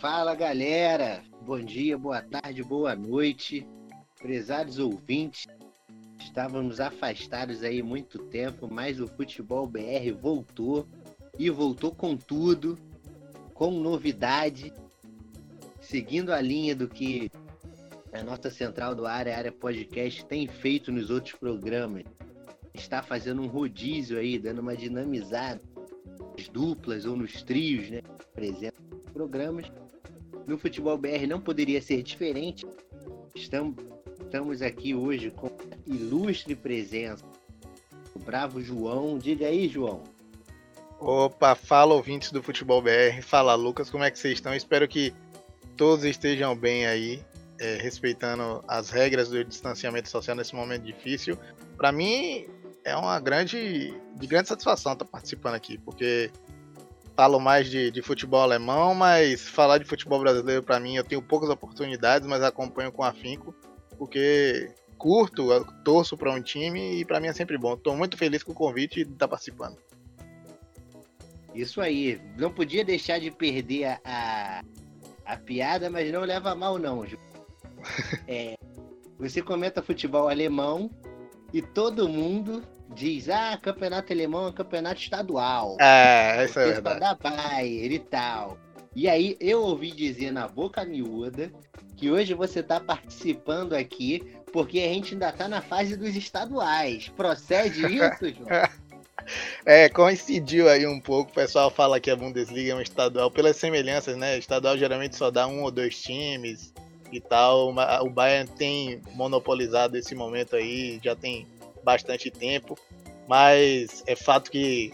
Fala galera, bom dia, boa tarde, boa noite, prezados ouvintes. Estávamos afastados aí muito tempo, mas o Futebol BR voltou e voltou com tudo, com novidade, seguindo a linha do que a nossa central do área, área podcast, tem feito nos outros programas. Está fazendo um rodízio aí, dando uma dinamizada nas duplas ou nos trios, né? Presente programas. No Futebol BR não poderia ser diferente. Estamos, aqui hoje com ilustre presença. O bravo João. Diga aí, João. Opa, fala ouvintes do Futebol BR. Fala, Lucas, como é que vocês estão? Espero que todos estejam bem aí, é, respeitando as regras do distanciamento social nesse momento difícil. Para mim, é uma grande, de grande satisfação estar participando aqui, porque falo mais de, de futebol alemão, mas falar de futebol brasileiro para mim eu tenho poucas oportunidades, mas acompanho com afinco, porque curto, torço para um time e para mim é sempre bom. Estou muito feliz com o convite de estar participando. Isso aí, não podia deixar de perder a, a, a piada, mas não leva mal não, Ju. É, você comenta futebol alemão e todo mundo diz, ah, campeonato alemão é campeonato estadual. É, isso é verdade. da Bayer e tal. E aí eu ouvi dizer na boca miúda que hoje você está participando aqui porque a gente ainda está na fase dos estaduais. Procede isso, João? É, coincidiu aí um pouco. O pessoal fala que a Bundesliga é um estadual pelas semelhanças, né? O estadual geralmente só dá um ou dois times e tal. O Bayern tem monopolizado esse momento aí, já tem bastante tempo. Mas é fato que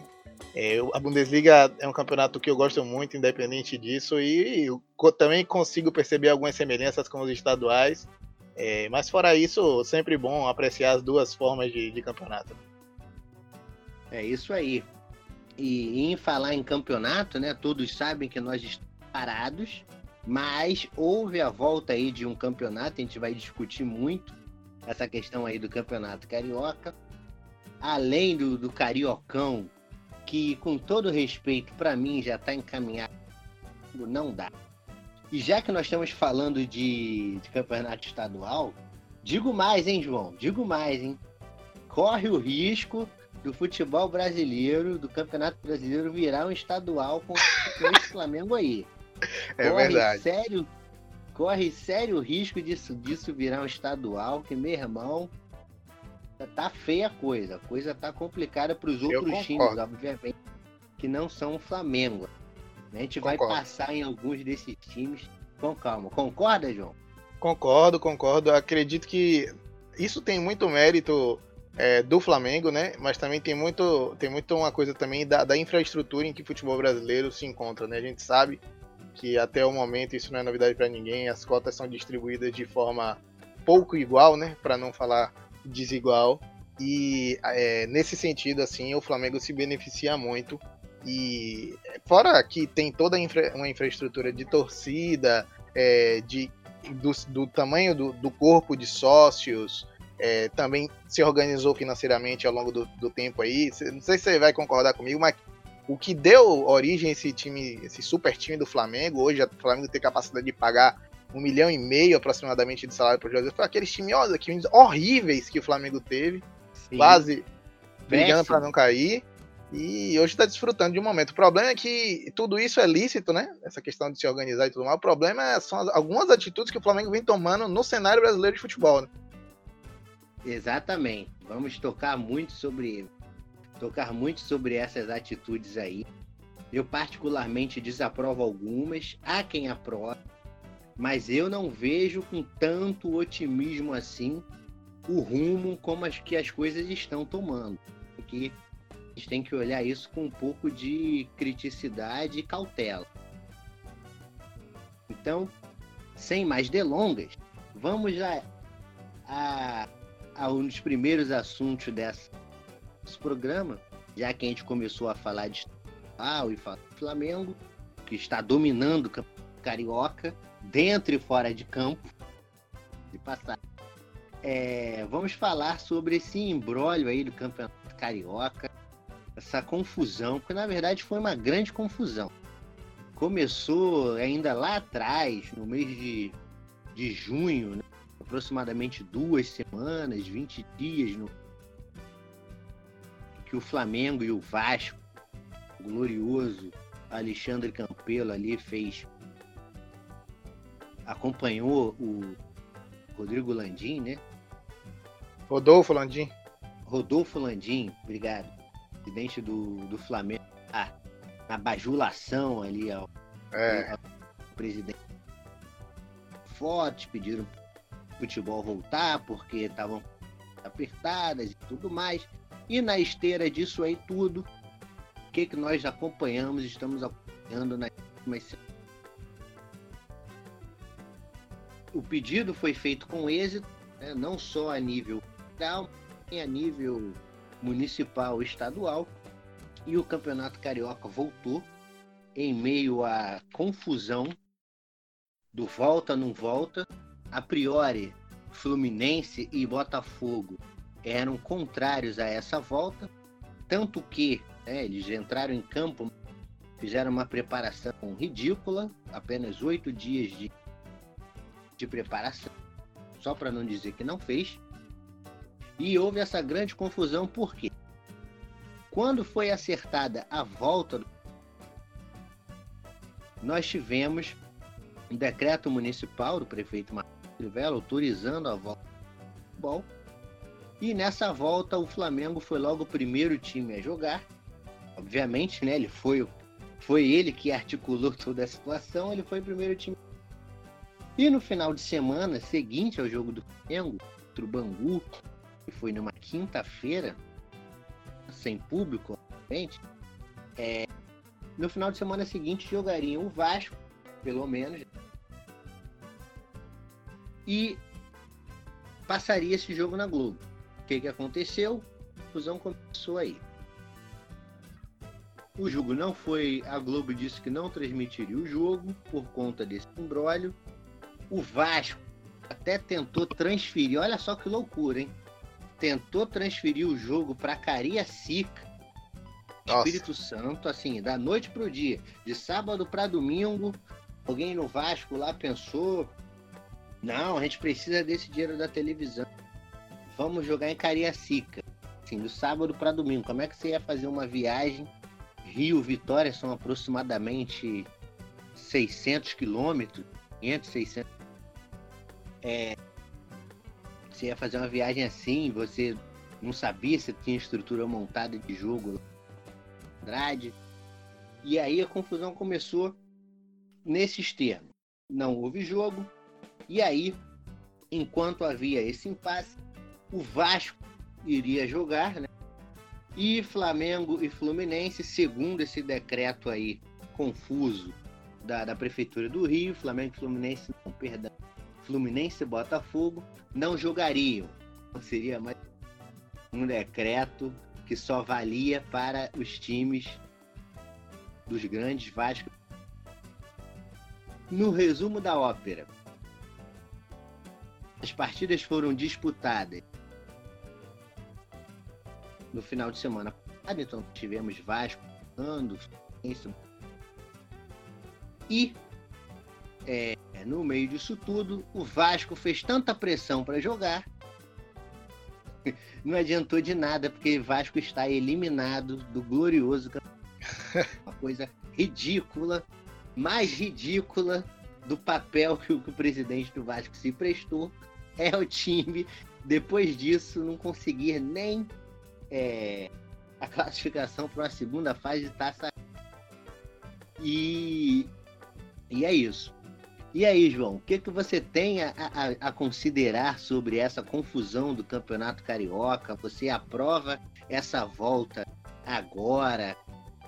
é, a Bundesliga é um campeonato que eu gosto muito, independente disso, e também consigo perceber algumas semelhanças com os estaduais. É, mas fora isso, sempre bom apreciar as duas formas de, de campeonato. É isso aí. E em falar em campeonato, né? Todos sabem que nós estamos parados, mas houve a volta aí de um campeonato, a gente vai discutir muito essa questão aí do campeonato carioca, além do, do cariocão, que com todo respeito para mim já está encaminhado, não dá. E já que nós estamos falando de, de campeonato estadual, digo mais, hein, João? Digo mais, hein? Corre o risco do futebol brasileiro, do Campeonato Brasileiro, virar um estadual com o Flamengo aí. É corre verdade. Sério, corre sério risco disso, disso virar um estadual, que, meu irmão, tá feia a coisa. A coisa tá complicada para os outros times, obviamente, que não são o Flamengo. A gente concordo. vai passar em alguns desses times com calma. Concorda, João? Concordo, concordo. Acredito que isso tem muito mérito é, do Flamengo, né? Mas também tem muito, tem muito uma coisa também da, da, infraestrutura em que o futebol brasileiro se encontra, né? A gente sabe que até o momento isso não é novidade para ninguém. As cotas são distribuídas de forma pouco igual, né? Para não falar desigual. E é, nesse sentido, assim, o Flamengo se beneficia muito. E fora que tem toda infra, uma infraestrutura de torcida, é, de, do, do tamanho do, do corpo de sócios, é, também se organizou financeiramente ao longo do, do, tempo aí. Não sei se você vai concordar comigo, mas o que deu origem a esse time, esse super time do Flamengo, hoje o Flamengo tem capacidade de pagar um milhão e meio aproximadamente de salário por jogador, foi aqueles times horríveis que o Flamengo teve, Sim. quase brigando para não cair. E hoje está desfrutando de um momento. O problema é que tudo isso é lícito, né? Essa questão de se organizar e tudo mais. O problema são algumas atitudes que o Flamengo vem tomando no cenário brasileiro de futebol. Né? Exatamente. Vamos tocar muito sobre tocar muito sobre essas atitudes aí. Eu particularmente desaprovo algumas, há quem aprove, mas eu não vejo com tanto otimismo assim o rumo como as que as coisas estão tomando. Porque a gente tem que olhar isso com um pouco de criticidade e cautela. Então, sem mais delongas, vamos a, a um dos primeiros assuntos desse programa, já que a gente começou a falar de ah, e falar do Flamengo, que está dominando o carioca, dentro e fora de campo, de passar. É, vamos falar sobre esse embrólio aí do campeonato carioca, essa confusão, que na verdade foi uma grande confusão. começou ainda lá atrás, no mês de, de junho, né? aproximadamente duas semanas, 20 dias, no, que o Flamengo e o Vasco, o glorioso Alexandre Campelo ali fez, acompanhou o Rodrigo Landim, né? Rodolfo Landim. Rodolfo Landim, obrigado. Presidente do, do Flamengo. Ah, na bajulação ali ao, é. ao presidente. Fotos pediram futebol voltar porque estavam apertadas e tudo mais. E na esteira disso aí tudo, o que, que nós acompanhamos, estamos acompanhando nas últimas O pedido foi feito com êxito, né, não só a nível federal, a nível municipal e estadual. E o Campeonato Carioca voltou em meio à confusão do volta não volta. A priori, Fluminense e Botafogo eram contrários a essa volta, tanto que né, eles entraram em campo, fizeram uma preparação ridícula, apenas oito dias de, de preparação, só para não dizer que não fez. E houve essa grande confusão, por quê? Quando foi acertada a volta, nós tivemos um decreto municipal do prefeito Marcos Crivella autorizando a volta do futebol. E nessa volta o Flamengo foi logo o primeiro time a jogar. Obviamente, né? Ele foi, foi ele que articulou toda a situação, ele foi o primeiro time. E no final de semana seguinte ao jogo do Flamengo, contra o Bangu, que foi numa quinta-feira, sem público, obviamente, é, no final de semana seguinte jogariam o Vasco, pelo menos, e passaria esse jogo na Globo. O que, que aconteceu? A fusão começou aí. O jogo não foi. A Globo disse que não transmitiria o jogo por conta desse embrólio. O Vasco até tentou transferir, olha só que loucura, hein? tentou transferir o jogo para Cariacica, Nossa. Espírito Santo, assim, da noite pro dia, de sábado para domingo. Alguém no Vasco lá pensou: não, a gente precisa desse dinheiro da televisão. Vamos jogar em Cariacica, assim, do sábado para domingo. Como é que você ia fazer uma viagem? Rio Vitória são aproximadamente 600 quilômetros, 500, 600. É, você ia fazer uma viagem assim, você não sabia se tinha estrutura montada de jogo Andrade. E aí a confusão começou nesses termos. Não houve jogo. E aí, enquanto havia esse impasse, o Vasco iria jogar, né? E Flamengo e Fluminense, segundo esse decreto aí confuso da, da Prefeitura do Rio, Flamengo e Fluminense, não, perdão, Fluminense e Botafogo não jogariam. Seria mais um decreto que só valia para os times dos grandes Vasco. No resumo da ópera, as partidas foram disputadas no final de semana. Então tivemos Vasco, Ando, e é, no meio disso tudo, o Vasco fez tanta pressão para jogar, não adiantou de nada, porque Vasco está eliminado do glorioso Uma coisa ridícula, mais ridícula do papel que o, que o presidente do Vasco se prestou é o time, depois disso, não conseguir nem é, a classificação para a segunda fase de taça. E, e é isso. E aí, João, o que, que você tem a, a, a, considerar sobre essa confusão do Campeonato Carioca? Você aprova essa volta agora?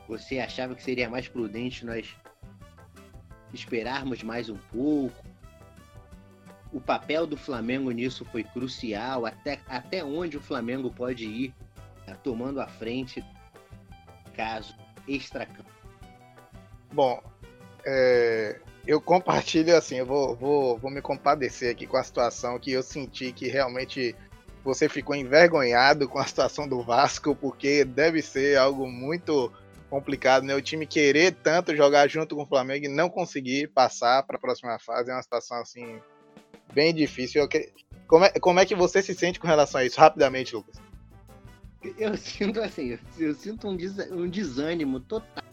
Você achava que seria mais prudente nós esperarmos mais um pouco? O papel do Flamengo nisso foi crucial. Até, até onde o Flamengo pode ir tá, tomando a frente caso extracampo? Bom, é, eu compartilho assim, eu vou, vou, vou me compadecer aqui com a situação que eu senti que realmente você ficou envergonhado com a situação do Vasco, porque deve ser algo muito complicado, né? O time querer tanto jogar junto com o Flamengo e não conseguir passar para a próxima fase é uma situação assim bem difícil. Como é, como é que você se sente com relação a isso? Rapidamente, Lucas. Eu sinto assim, eu, eu sinto um, des, um desânimo total.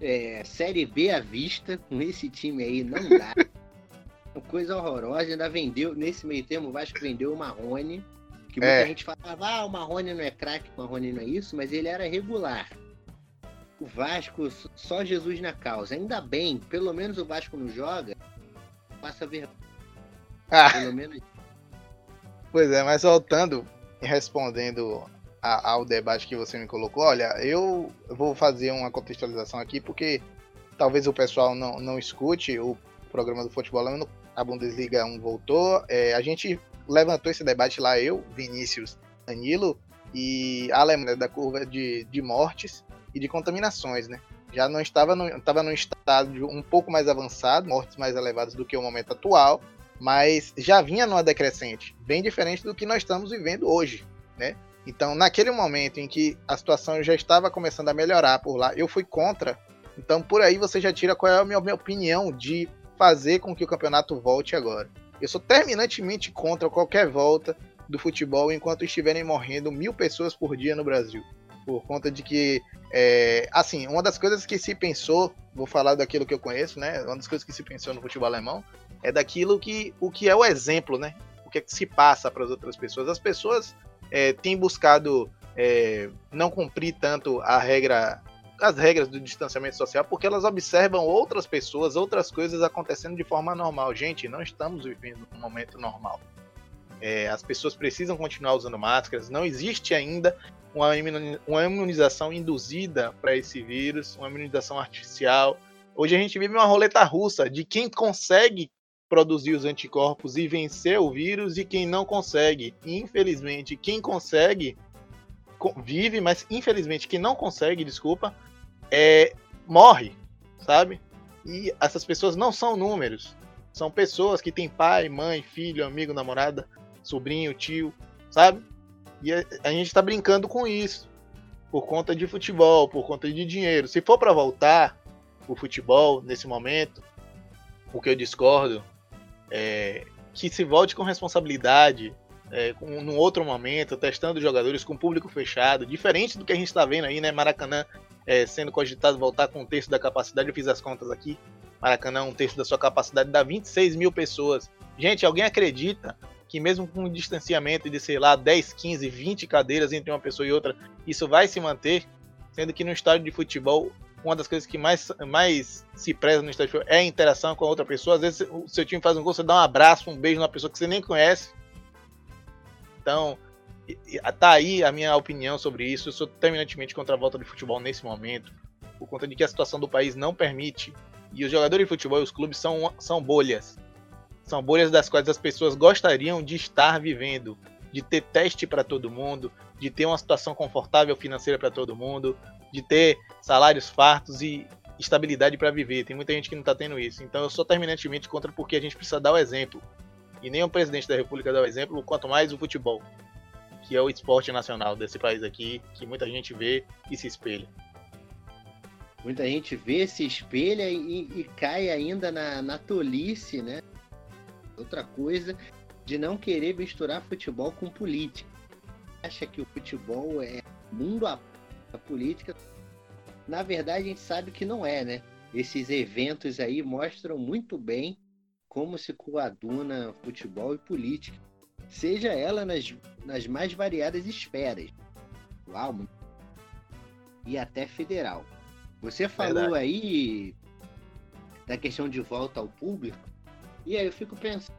É, série B à vista, com esse time aí, não dá. Coisa horrorosa, ainda vendeu, nesse meio termo, o Vasco vendeu o Marrone. Que muita é. gente falava, ah, o Marrone não é craque, o Marrone não é isso, mas ele era regular. O Vasco, só Jesus na causa. Ainda bem, pelo menos o Vasco não joga, passa vergonha. Ah. Pelo menos. Pois é, mas voltando e respondendo a, ao debate que você me colocou, olha, eu vou fazer uma contextualização aqui porque talvez o pessoal não, não escute o programa do futebol, a Bundesliga 1 voltou, é, a gente levantou esse debate lá, eu, Vinícius, Danilo e a Alemanha da curva de, de mortes e de contaminações, né? Já não estava no, estava num estado um pouco mais avançado, mortes mais elevadas do que o momento atual, mas já vinha numa decrescente, bem diferente do que nós estamos vivendo hoje, né? Então, naquele momento em que a situação já estava começando a melhorar por lá, eu fui contra. Então, por aí você já tira qual é a minha, minha opinião de fazer com que o campeonato volte agora. Eu sou terminantemente contra qualquer volta do futebol enquanto estiverem morrendo mil pessoas por dia no Brasil. Por conta de que, é, assim, uma das coisas que se pensou, vou falar daquilo que eu conheço, né? Uma das coisas que se pensou no futebol alemão é daquilo que o que é o exemplo, né? O que, é que se passa para as outras pessoas. As pessoas é, tem buscado é, não cumprir tanto a regra, as regras do distanciamento social, porque elas observam outras pessoas, outras coisas acontecendo de forma normal. Gente, não estamos vivendo um momento normal. É, as pessoas precisam continuar usando máscaras. Não existe ainda uma imunização induzida para esse vírus, uma imunização artificial. Hoje a gente vive uma roleta russa de quem consegue produzir os anticorpos e vencer o vírus e quem não consegue. infelizmente, quem consegue vive, mas infelizmente quem não consegue, desculpa, é morre, sabe? E essas pessoas não são números. São pessoas que têm pai, mãe, filho, amigo, namorada, sobrinho, tio, sabe? E a, gente tá brincando com isso. Por conta de futebol, por conta de dinheiro. Se for para voltar o futebol nesse momento, o que eu discordo é, que se volte com responsabilidade, é, com, num outro momento, testando jogadores com público fechado, diferente do que a gente está vendo aí, né? Maracanã é, sendo cogitado voltar com um terço da capacidade, eu fiz as contas aqui. Maracanã, um terço da sua capacidade, dá 26 mil pessoas. Gente, alguém acredita que mesmo com um distanciamento de, sei lá, 10, 15, 20 cadeiras entre uma pessoa e outra, isso vai se manter? Sendo que no estádio de futebol uma das coisas que mais, mais se preza no estádio é a interação com a outra pessoa. Às vezes o seu time faz um gol, você dá um abraço, um beijo numa pessoa que você nem conhece. Então, tá aí a minha opinião sobre isso. Eu sou terminantemente contra a volta de futebol nesse momento, por conta de que a situação do país não permite. E os jogadores de futebol e os clubes são, são bolhas. São bolhas das quais as pessoas gostariam de estar vivendo, de ter teste para todo mundo, de ter uma situação confortável financeira para todo mundo, de ter salários fartos e estabilidade para viver. Tem muita gente que não está tendo isso. Então eu sou terminantemente contra porque a gente precisa dar o exemplo. E nem o presidente da República dá o exemplo, quanto mais o futebol, que é o esporte nacional desse país aqui, que muita gente vê e se espelha. Muita gente vê, se espelha e, e cai ainda na, na tolice, né? Outra coisa, de não querer misturar futebol com política. Acha que o futebol é mundo a política. Na verdade, a gente sabe que não é, né? Esses eventos aí mostram muito bem como se coaduna futebol e política, seja ela nas, nas mais variadas esferas, lá e até federal. Você falou verdade. aí da questão de volta ao público, e aí eu fico pensando,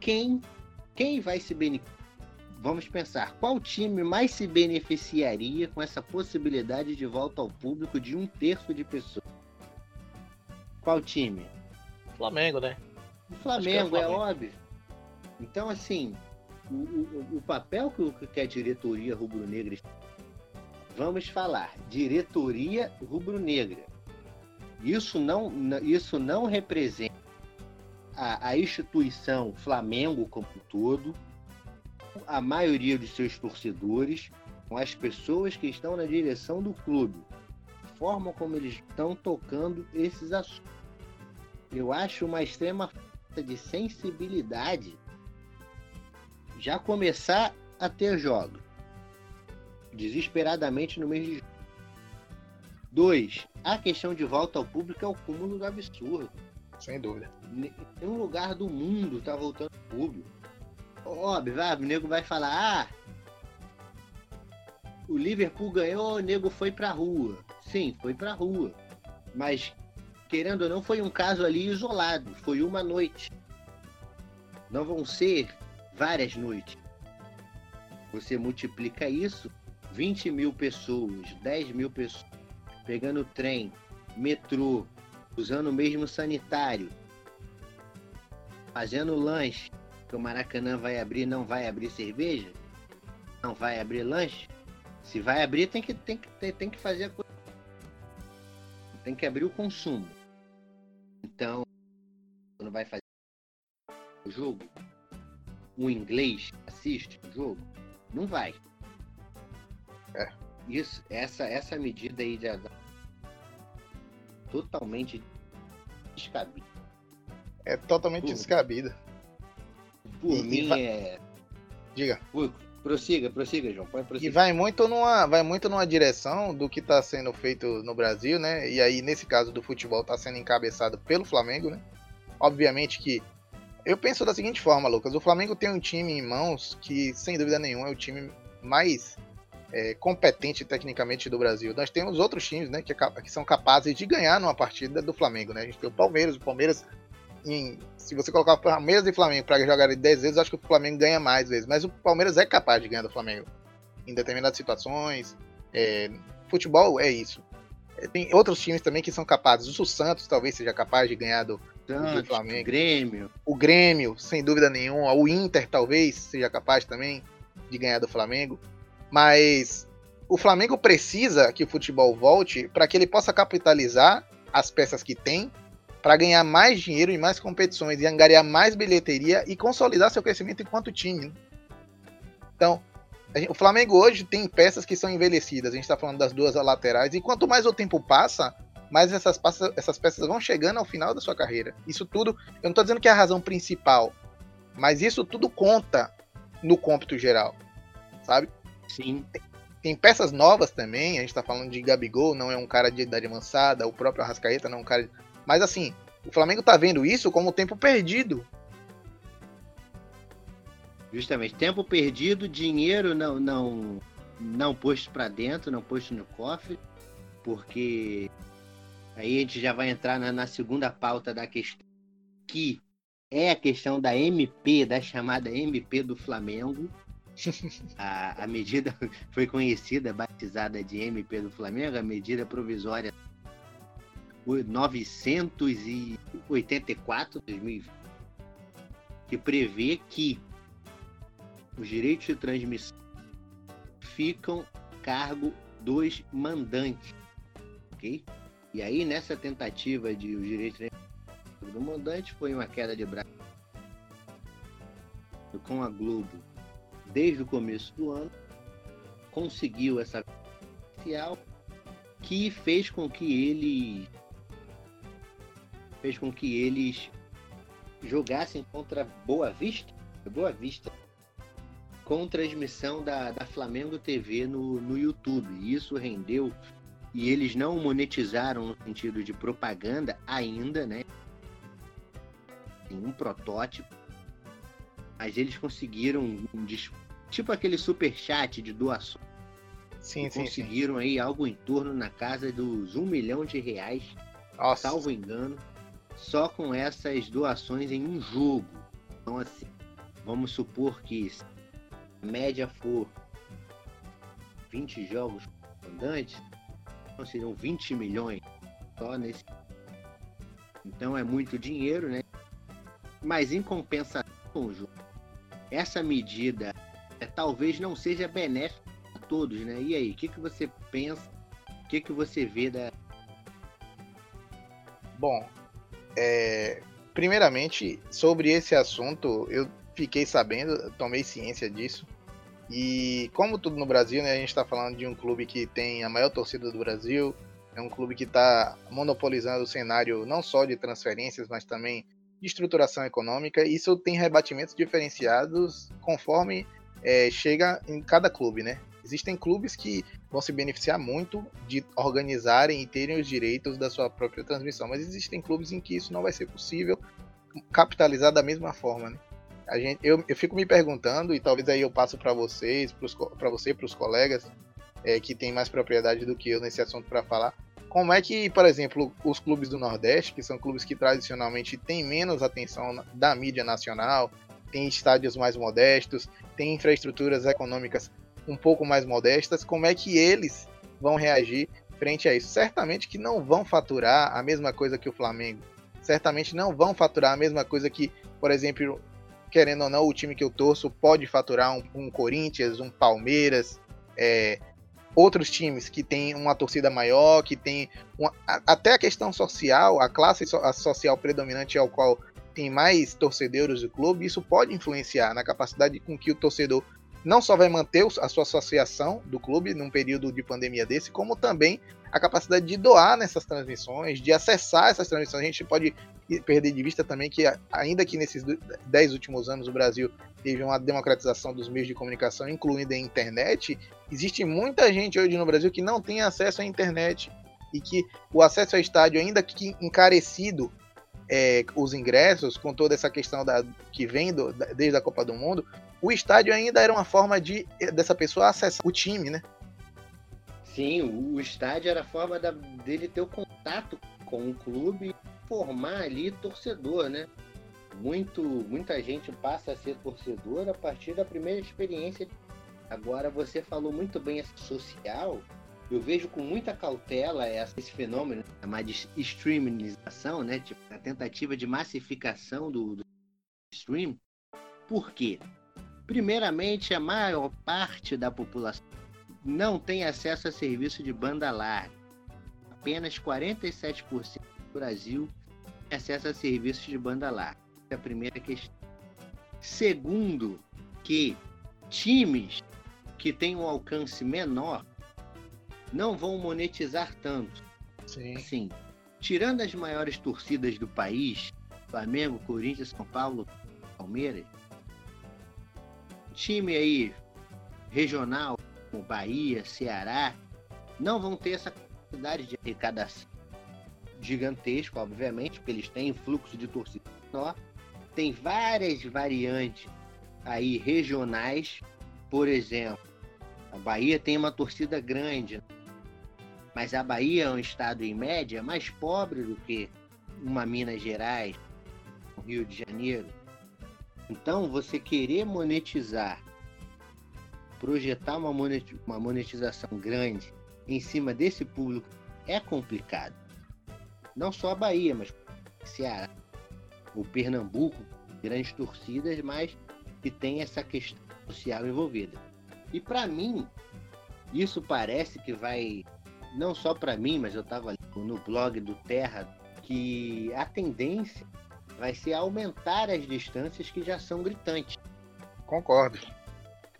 quem, quem vai se beneficiar? Vamos pensar, qual time mais se beneficiaria com essa possibilidade de volta ao público de um terço de pessoas? Qual time? Flamengo, né? O Flamengo, é, Flamengo. é, óbvio. Então, assim, o, o, o papel que, que a diretoria rubro-negra. Vamos falar, diretoria rubro-negra. Isso não, isso não representa a, a instituição Flamengo como um todo a maioria dos seus torcedores, com as pessoas que estão na direção do clube, a forma como eles estão tocando esses assuntos. Eu acho uma extrema falta de sensibilidade já começar a ter jogos desesperadamente no mês de julho. Dois, a questão de volta ao público é o cúmulo do absurdo. Sem dúvida. Nenhum lugar do mundo tá voltando ao público. Óbvio, vai, o nego vai falar, ah, o Liverpool ganhou, o nego foi pra rua. Sim, foi pra rua. Mas, querendo ou não, foi um caso ali isolado. Foi uma noite. Não vão ser várias noites. Você multiplica isso, 20 mil pessoas, 10 mil pessoas, pegando trem, metrô, usando o mesmo sanitário, fazendo lanche, que o Maracanã vai abrir, não vai abrir cerveja, não vai abrir lanche. Se vai abrir, tem que, tem que, tem, tem que fazer a coisa. Tem que abrir o consumo. Então, quando vai fazer o jogo, o inglês assiste o jogo, não vai. É. Isso, essa, essa medida aí de totalmente descabida. É totalmente por, descabida. Por mim e é. Diga. Por, prossiga, prossiga, João. Pode prosseguir. E vai muito numa, vai muito numa direção do que está sendo feito no Brasil, né? E aí, nesse caso do futebol, está sendo encabeçado pelo Flamengo, né? Obviamente que. Eu penso da seguinte forma, Lucas. O Flamengo tem um time em mãos que, sem dúvida nenhuma, é o time mais é, competente tecnicamente do Brasil. Nós temos outros times né, que, que, são capazes de ganhar numa partida do Flamengo. Né? A gente tem o Palmeiras, o Palmeiras, em, se você colocar Palmeiras e Flamengo para jogar 10 vezes, acho que o Flamengo ganha mais vezes. Mas o Palmeiras é capaz de ganhar do Flamengo em determinadas situações. É, futebol é isso. É, tem outros times também que são capazes. O Santos talvez seja capaz de ganhar do, Santos, do Flamengo. O Grêmio. O Grêmio, sem dúvida nenhuma. O Inter talvez seja capaz também de ganhar do Flamengo. Mas o Flamengo precisa que o futebol volte para que ele possa capitalizar as peças que tem para ganhar mais dinheiro em mais competições e angariar mais bilheteria e consolidar seu crescimento enquanto time. Né? Então, gente, o Flamengo hoje tem peças que são envelhecidas. A gente está falando das duas laterais e quanto mais o tempo passa, mais essas, essas peças vão chegando ao final da sua carreira. Isso tudo, eu não estou dizendo que é a razão principal, mas isso tudo conta no cômputo geral, sabe? Sim. Tem peças novas também, a gente tá falando de Gabigol, não é um cara de idade avançada, o próprio Arrascaeta não é um cara. Mas assim, o Flamengo tá vendo isso como tempo perdido. Justamente, tempo perdido, dinheiro não não não posto para dentro, não posto no cofre, porque aí a gente já vai entrar na, na segunda pauta da questão, que é a questão da MP, da chamada MP do Flamengo, a, a medida foi conhecida, batizada de MP do Flamengo, a medida provisória 984 2020, que prevê que os direitos de transmissão ficam cargo dos mandantes, ok? E aí nessa tentativa de os direitos do mandante foi uma queda de braço com a Globo desde o começo do ano, conseguiu essa inicial que fez com que ele fez com que eles jogassem contra Boa Vista, Boa Vista, com transmissão da, da Flamengo TV no, no YouTube. E isso rendeu e eles não monetizaram no sentido de propaganda ainda, né? Tem um protótipo, mas eles conseguiram tipo aquele super chat de doação. Sim, sim, conseguiram sim. aí algo em torno na casa dos um milhão de reais, Nossa. salvo engano, só com essas doações em um jogo. Então assim, vamos supor que a média for 20 jogos andantes, então seriam 20 milhões só nesse. Então é muito dinheiro, né? Mas em compensação, essa medida é, talvez não seja benéfico a todos, né? E aí, o que, que você pensa? O que, que você vê da. Bom, é, primeiramente, sobre esse assunto, eu fiquei sabendo, tomei ciência disso, E como tudo no Brasil, né, a gente está falando de um clube que tem a maior torcida do Brasil, é um clube que está monopolizando o cenário não só de transferências, mas também de estruturação econômica. Isso tem rebatimentos diferenciados conforme é, chega em cada clube, né? Existem clubes que vão se beneficiar muito de organizarem e terem os direitos da sua própria transmissão, mas existem clubes em que isso não vai ser possível capitalizar da mesma forma, né? A gente, eu, eu fico me perguntando, e talvez aí eu passo para vocês, para você e para os colegas é, que têm mais propriedade do que eu nesse assunto para falar, como é que, por exemplo, os clubes do Nordeste, que são clubes que tradicionalmente têm menos atenção da mídia nacional, têm estádios mais modestos, têm infraestruturas econômicas um pouco mais modestas, como é que eles vão reagir frente a isso? Certamente que não vão faturar a mesma coisa que o Flamengo. Certamente não vão faturar a mesma coisa que, por exemplo, querendo ou não, o time que eu torço pode faturar um, um Corinthians, um Palmeiras, é, outros times que têm uma torcida maior, que tem uma, até a questão social, a classe a social predominante ao qual tem mais torcedores do clube, isso pode influenciar na capacidade com que o torcedor não só vai manter a sua associação do clube num período de pandemia desse, como também a capacidade de doar nessas transmissões, de acessar essas transmissões. A gente pode perder de vista também que, ainda que nesses dez últimos anos o Brasil teve uma democratização dos meios de comunicação, incluindo a internet, existe muita gente hoje no Brasil que não tem acesso à internet e que o acesso ao estádio, ainda que encarecido, é, os ingressos, com toda essa questão da, que vem do, da, desde a Copa do Mundo, o estádio ainda era uma forma de dessa pessoa acessar o time, né? Sim, o, estádio era a forma da, dele ter o contato com o clube e formar ali torcedor, né? Muito, muita gente passa a ser torcedor a partir da primeira experiência. Agora você falou muito bem essa social. Eu vejo com muita cautela esse fenômeno chamado de streamização, né? Tipo, a tentativa de massificação do, do stream. Por quê? Primeiramente, a maior parte da população não tem acesso a serviço de banda larga. Apenas 47% do Brasil tem acesso a serviços de banda larga. Essa é a primeira questão. Segundo, que times que têm um alcance menor não vão monetizar tanto. Sim. Assim, tirando as maiores torcidas do país, Flamengo, Corinthians, São Paulo, Palmeiras, time aí regional, como Bahia, Ceará, não vão ter essa capacidade de arrecadação gigantesca, obviamente, porque eles têm fluxo de torcida menor. Tem várias variantes aí regionais, por exemplo, a Bahia tem uma torcida grande, mas a Bahia é um estado em média mais pobre do que uma Minas Gerais, um Rio de Janeiro, então, você querer monetizar, projetar uma monetização grande em cima desse público é complicado. Não só a Bahia, mas Ceará, o Pernambuco, grandes torcidas, mas que tem essa questão social envolvida. E para mim, isso parece que vai, não só para mim, mas eu estava no blog do Terra, que a tendência vai ser aumentar as distâncias que já são gritantes. Concordo.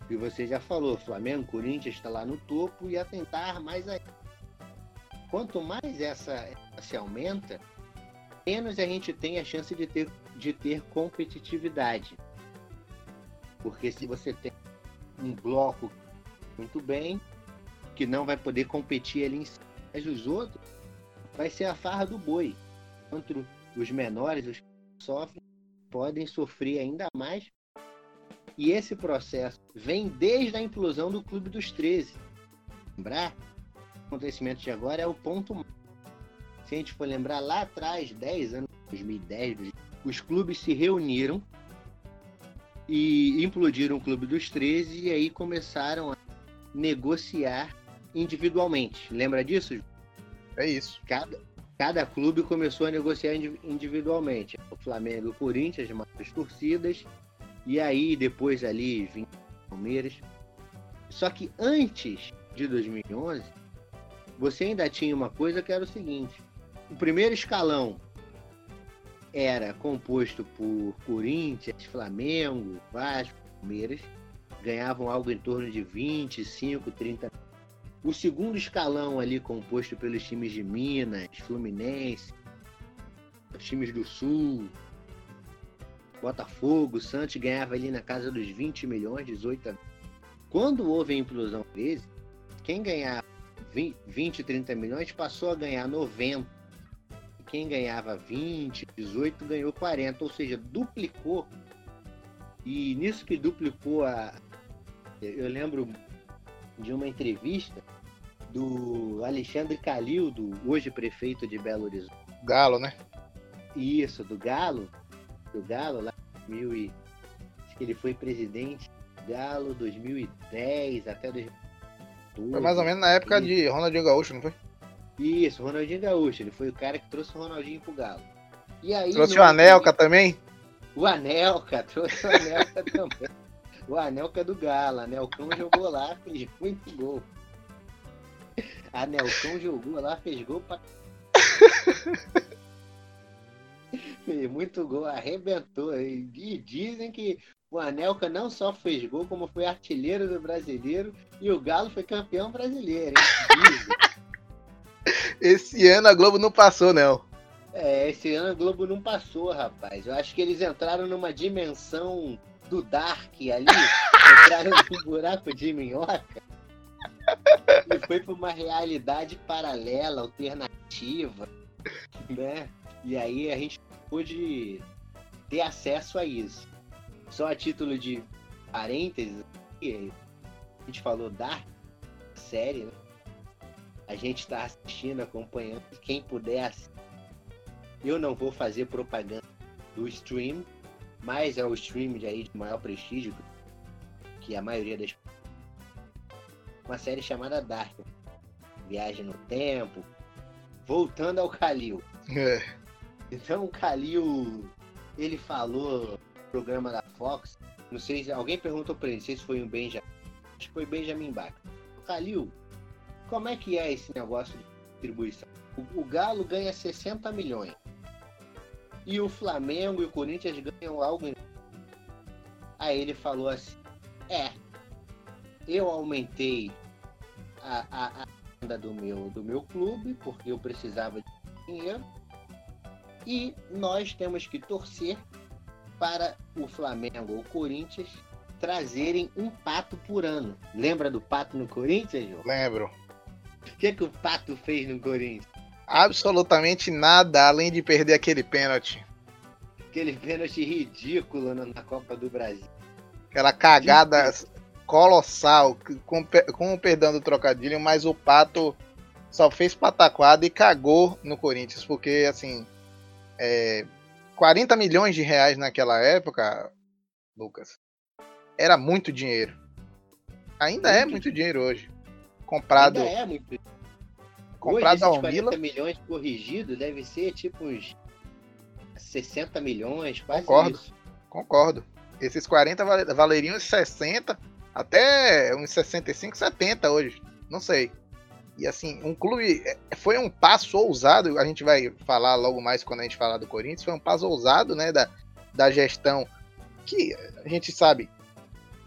E você já falou, Flamengo, Corinthians está lá no topo e a tentar mais ainda. Quanto mais essa, se aumenta, menos a gente tem a chance de ter, de ter competitividade. Porque se você tem um bloco muito bem, que não vai poder competir ali em cima, mas os outros, vai ser a farra do boi. Entre os menores, os sofrem, podem sofrer ainda mais. E esse processo vem desde a implosão do Clube dos 13. Lembrar, o acontecimento de agora é o ponto. Se a gente for lembrar lá atrás, 10 anos, 2010, os clubes se reuniram e implodiram o Clube dos 13 e aí começaram a negociar individualmente. Lembra disso? É isso. Cada, cada clube começou a negociar individualmente. O Flamengo e o Corinthians, mais torcidas, e aí depois ali vinha o Palmeiras. Só que antes de 2011, você ainda tinha uma coisa que era o seguinte: o primeiro escalão era composto por Corinthians, Flamengo, Vasco, Palmeiras, ganhavam algo em torno de 25, 30. O segundo escalão ali, composto pelos times de Minas, Fluminense, times do Sul, Botafogo, Santos ganhava ali na casa dos 20 milhões, 18 Quando houve a implosão 13, quem ganhava 20, 30 milhões passou a ganhar 90. Quem ganhava 20, 18 ganhou 40, ou seja, duplicou. E nisso que duplicou a. Eu lembro de uma entrevista do Alexandre Calil, do hoje prefeito de Belo Horizonte. Galo, né? Isso, do Galo. Do Galo, lá em 2000 e... Acho que ele foi presidente do Galo 2010 até 2012. Foi mais ou menos na época Isso. de Ronaldinho Gaúcho, não foi? Isso, Ronaldinho Gaúcho. Ele foi o cara que trouxe o Ronaldinho pro Galo. E aí, trouxe o Anelka também? O Anelka, trouxe o Anelka também. O Anelka do Galo. Anelcão jogou lá, fez muito gol. Anelcão jogou lá, fez gol pra. fez muito gol, arrebentou. E dizem que o Anelka não só fez gol, como foi artilheiro do brasileiro e o Galo foi campeão brasileiro, Esse ano a Globo não passou, não. É, esse ano a Globo não passou, rapaz. Eu acho que eles entraram numa dimensão do Dark ali, entraram num buraco de minhoca e foi para uma realidade paralela, alternativa, né? E aí a gente pôde ter acesso a isso. Só a título de parênteses, a gente falou Dark, série, né? A gente está assistindo, acompanhando. Quem puder, eu não vou fazer propaganda do stream, mas é o stream de, aí, de maior prestígio que a maioria das uma série chamada Dark. Viagem no tempo. Voltando ao Kalil. É. Então o Kalil, ele falou programa da Fox. Não sei se alguém perguntou para ele, não sei se foi o Benjamin. Acho que foi Benjamin Bach. Calil, como é que é esse negócio de distribuição? O, o Galo ganha 60 milhões. E o Flamengo e o Corinthians ganham algo. Aí ele falou assim: É, eu aumentei a, a, a renda do meu, do meu clube, porque eu precisava de dinheiro. E nós temos que torcer para o Flamengo ou Corinthians trazerem um pato por ano. Lembra do pato no Corinthians, João? Lembro. O que, que o pato fez no Corinthians? Absolutamente nada, além de perder aquele pênalti. Aquele pênalti ridículo na Copa do Brasil. Aquela cagada colossal, com, com o perdão do trocadilho, mas o Pato só fez pataquada e cagou no Corinthians, porque assim, é, 40 milhões de reais naquela época, Lucas, era muito dinheiro. Ainda muito é muito dinheiro hoje. Comprado. Ainda é muito. Comprado hoje, esses 40 milhões corrigido deve ser tipo uns 60 milhões, quase Concordo. isso. Concordo. Esses 40 valeriam uns 60, até uns 65, 70 hoje. Não sei. E assim, um clube. É, foi um passo ousado, a gente vai falar logo mais quando a gente falar do Corinthians, foi um passo ousado, né, da, da gestão. Que a gente sabe,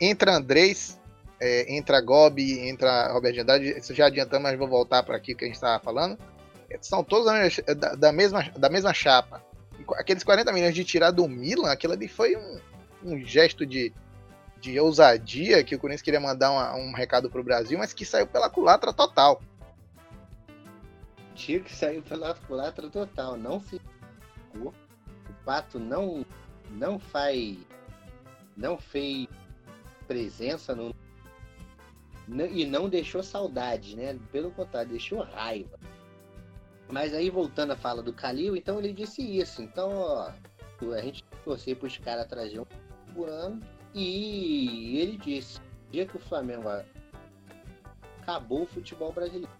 entra Andrés, é, entra Gobi, entra Roberto de Andrade, isso já adiantamos, mas vou voltar para aqui que a gente estava falando. São todos da, da, mesma, da mesma chapa. Aqueles 40 milhões de tirar do Milan, aquilo ali foi um, um gesto de, de ousadia que o Corinthians queria mandar uma, um recado para o Brasil, mas que saiu pela culatra total tinha que sair pela culatra total. Não se. O Pato não, não faz. Não fez presença no. E não deixou saudade, né? Pelo contrário, deixou raiva. Mas aí, voltando à fala do Calil, então ele disse isso. Então, ó, a gente torcer para os caras trazer um ano. E ele disse: dia que o Flamengo acabou o futebol brasileiro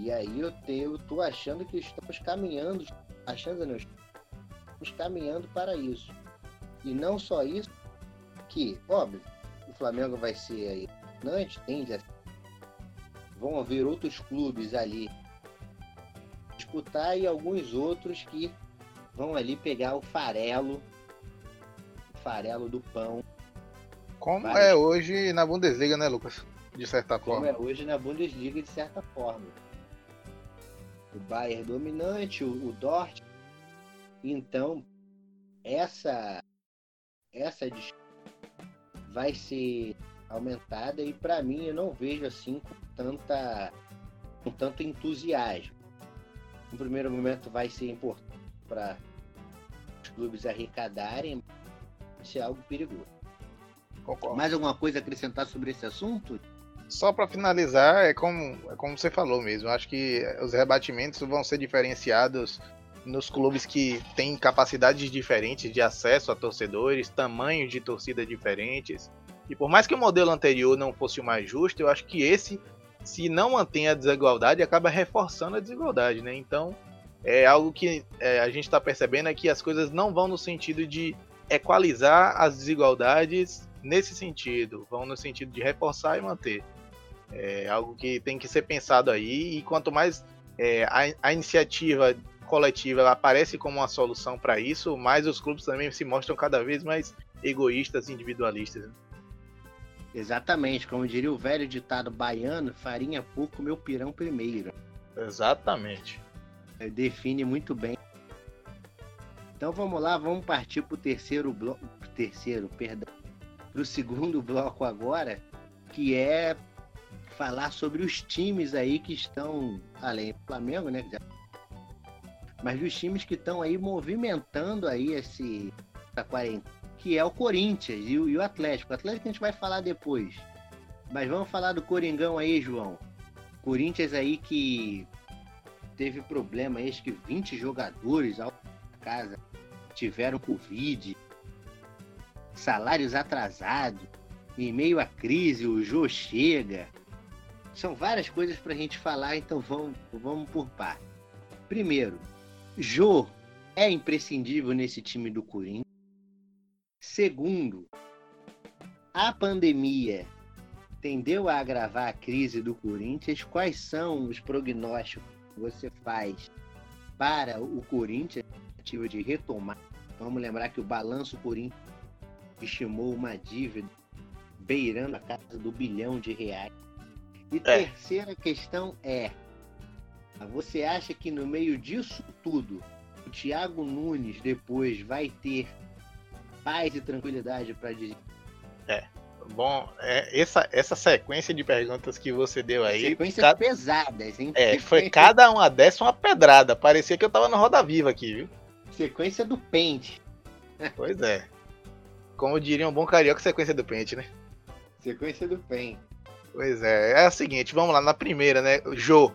e aí eu, te, eu tô achando que estamos caminhando, achando não, estamos caminhando para isso. E não só isso, que, óbvio, o Flamengo vai ser aí, vão haver outros clubes ali disputar e alguns outros que vão ali pegar o farelo, o farelo do pão Como é hoje na Bundesliga, né, Lucas? De certa Como forma. Como é hoje na Bundesliga, de certa forma. O Bayern dominante, o, o Dort. Então, essa essa vai ser aumentada e para mim eu não vejo assim com tanta com tanto entusiasmo. No primeiro momento vai ser importante para os clubes arrecadarem, é algo perigoso. Concordo. Mais alguma coisa a acrescentar sobre esse assunto? Só para finalizar, é como, é como você falou mesmo. Acho que os rebatimentos vão ser diferenciados nos clubes que têm capacidades diferentes de acesso a torcedores, tamanhos de torcida diferentes. E por mais que o modelo anterior não fosse o mais justo, eu acho que esse, se não mantém a desigualdade, acaba reforçando a desigualdade, né? Então, é algo que é, a gente está percebendo é que as coisas não vão no sentido de equalizar as desigualdades nesse sentido, vão no sentido de reforçar e manter. É algo que tem que ser pensado aí, e quanto mais é, a, a iniciativa coletiva aparece como uma solução para isso, mas os clubes também se mostram cada vez mais egoístas e individualistas. Né? Exatamente, como diria o velho ditado baiano, farinha pouco, meu pirão primeiro. Exatamente. É, define muito bem. Então vamos lá, vamos partir para o terceiro bloco, terceiro, perdão, para o segundo bloco agora, que é falar sobre os times aí que estão, além do Flamengo, né? mas dos times que estão aí movimentando aí esse essa quarentena, que é o Corinthians e o, e o Atlético. O Atlético a gente vai falar depois. Mas vamos falar do Coringão aí, João. Corinthians aí que teve problema acho que 20 jogadores ao casa tiveram Covid, salários atrasados, em meio à crise, o Jô chega. São várias coisas para a gente falar, então vamos, vamos por par. Primeiro, Jô é imprescindível nesse time do Corinthians. Segundo, a pandemia tendeu a agravar a crise do Corinthians. Quais são os prognósticos que você faz para o Corinthians, tentativa de retomar? Vamos lembrar que o balanço Corinthians estimou uma dívida beirando a casa do bilhão de reais. E é. terceira questão é: você acha que no meio disso tudo, o Thiago Nunes depois vai ter paz e tranquilidade para dizer? É. Bom, é, essa, essa sequência de perguntas que você deu aí. Sequências cada... pesadas, hein? É, foi cada uma dessa uma pedrada. Parecia que eu tava na Roda Viva aqui, viu? Sequência do pente. Pois é. Como diria um bom carioca, sequência do pente, né? Sequência do pente. Pois é, é a seguinte, vamos lá, na primeira, né? Jô,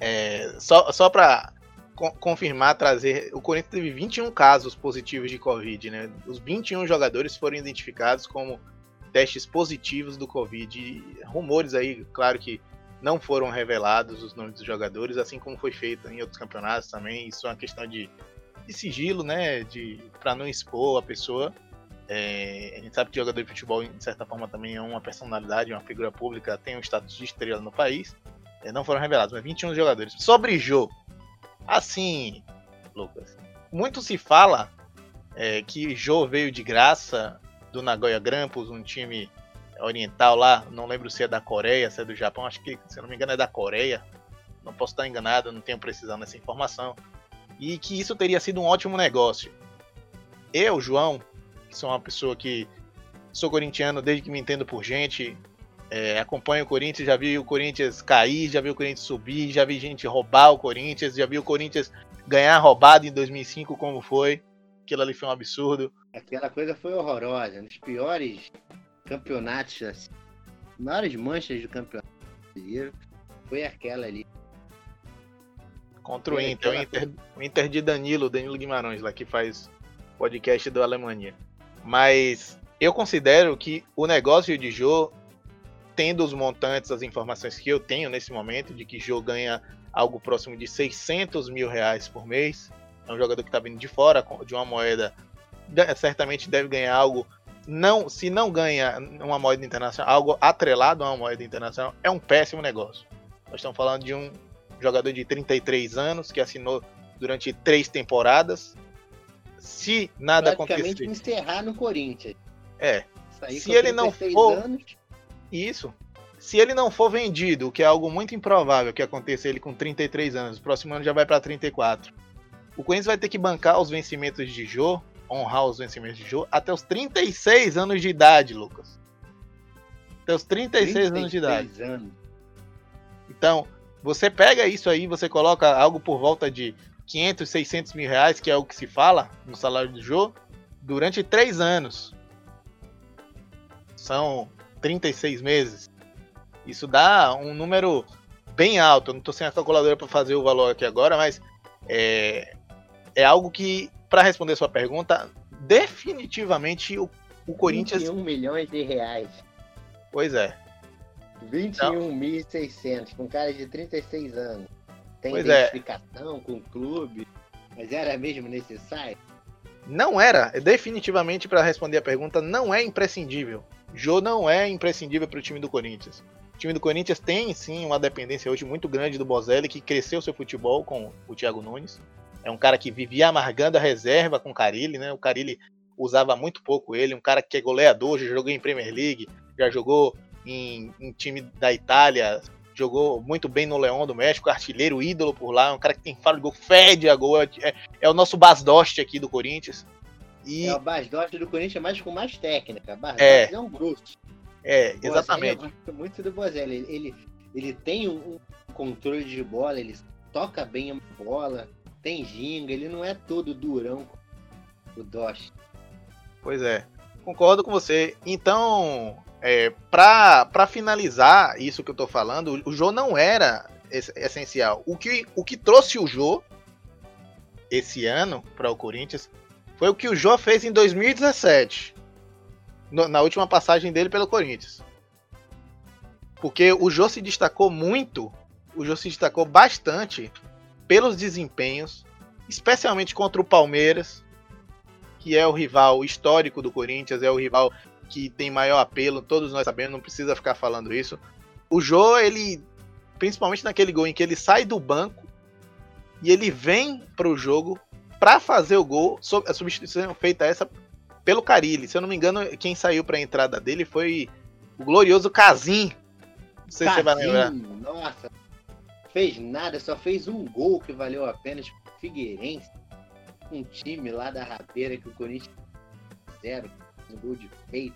é, só, só para co confirmar, trazer. O Corinthians teve 21 casos positivos de Covid, né? Os 21 jogadores foram identificados como testes positivos do Covid. E rumores aí, claro que não foram revelados os nomes dos jogadores, assim como foi feito em outros campeonatos também. Isso é uma questão de, de sigilo, né? De para não expor a pessoa. É, a gente sabe que jogador de futebol, de certa forma, também é uma personalidade, uma figura pública, tem um status de estrela no país. É, não foram revelados, mas 21 jogadores. Sobre Jô, assim, Lucas, muito se fala é, que Jô veio de graça do Nagoya Grampus, um time oriental lá, não lembro se é da Coreia, se é do Japão, acho que, se não me engano, é da Coreia. Não posso estar enganado, não tenho precisão nessa informação. E que isso teria sido um ótimo negócio. Eu, João, que sou uma pessoa que sou corintiano desde que me entendo por gente, é, acompanho o Corinthians, já vi o Corinthians cair, já vi o Corinthians subir, já vi gente roubar o Corinthians, já vi o Corinthians ganhar roubado em 2005 como foi. Aquilo ali foi um absurdo. Aquela coisa foi horrorosa. Nos piores campeonatos, assim, maiores manchas do campeonato brasileiro foi aquela ali. Contra o Inter, o Inter, o Inter de Danilo, Danilo Guimarães, lá que faz podcast do Alemanha. Mas eu considero que o negócio de Jô tendo os montantes, as informações que eu tenho nesse momento, de que Jô ganha algo próximo de 600 mil reais por mês, é um jogador que está vindo de fora de uma moeda, certamente deve ganhar algo, não, se não ganha uma moeda internacional, algo atrelado a uma moeda internacional, é um péssimo negócio. Nós estamos falando de um jogador de 33 anos que assinou durante três temporadas. Se nada acontecer. encerrar no Corinthians. É. Se ele não 36 for- anos, Isso. Se ele não for vendido, que é algo muito improvável que aconteça ele com 33 anos, o próximo ano já vai para 34. O Corinthians vai ter que bancar os vencimentos de Jô, honrar os vencimentos de Jô, até os 36 anos de idade, Lucas. Até os 36, anos de idade. 36 anos. Então, você pega isso aí, você coloca algo por volta de 500, 600 mil reais, que é o que se fala no salário do Jô, durante três anos. São 36 meses. Isso dá um número bem alto. Eu não estou sem a calculadora para fazer o valor aqui agora, mas é, é algo que, para responder sua pergunta, definitivamente o, o Corinthians. 21 milhões de reais. Pois é. 21.600, com um cara de 36 anos. Tem Pois é. identificação com o clube, mas era mesmo necessário? Não era, definitivamente para responder a pergunta, não é imprescindível. Jô não é imprescindível para o time do Corinthians. O time do Corinthians tem sim uma dependência hoje muito grande do Bozelli, que cresceu seu futebol com o Thiago Nunes. É um cara que vivia amargando a reserva com o Carilli, né? O Carilli usava muito pouco ele, um cara que é goleador, já jogou em Premier League, já jogou em, em time da Itália, jogou muito bem no Leão do México, artilheiro, ídolo por lá, um cara que tem faro de gol, fede a gol, é, é o nosso Basdost aqui do Corinthians. E É o Basdost do Corinthians, mas com mais técnica. Basdost É. é, um grosso. é, Bozelli, exatamente. Eu gosto muito do Bozelli. Ele, ele, ele tem um controle de bola, ele toca bem a bola, tem ginga, ele não é todo durão o Dost. Pois é, concordo com você. Então, é, para finalizar isso que eu tô falando, o Jô não era es- essencial. O que, o que trouxe o Jô esse ano para o Corinthians foi o que o Jô fez em 2017, no- na última passagem dele pelo Corinthians. Porque o Jô se destacou muito, o Jô se destacou bastante pelos desempenhos, especialmente contra o Palmeiras, que é o rival histórico do Corinthians, é o rival que tem maior apelo, todos nós sabemos, não precisa ficar falando isso. O Jô, ele, principalmente naquele gol em que ele sai do banco e ele vem pro jogo para fazer o gol, a substituição feita essa pelo Carilli. Se eu não me engano, quem saiu para a entrada dele foi o glorioso Casim. Não sei se você vai lembrar. Casim, nossa, fez nada, só fez um gol que valeu a pena, tipo, Figueirense, um time lá da Rabeira que o Corinthians zero, gol de peito,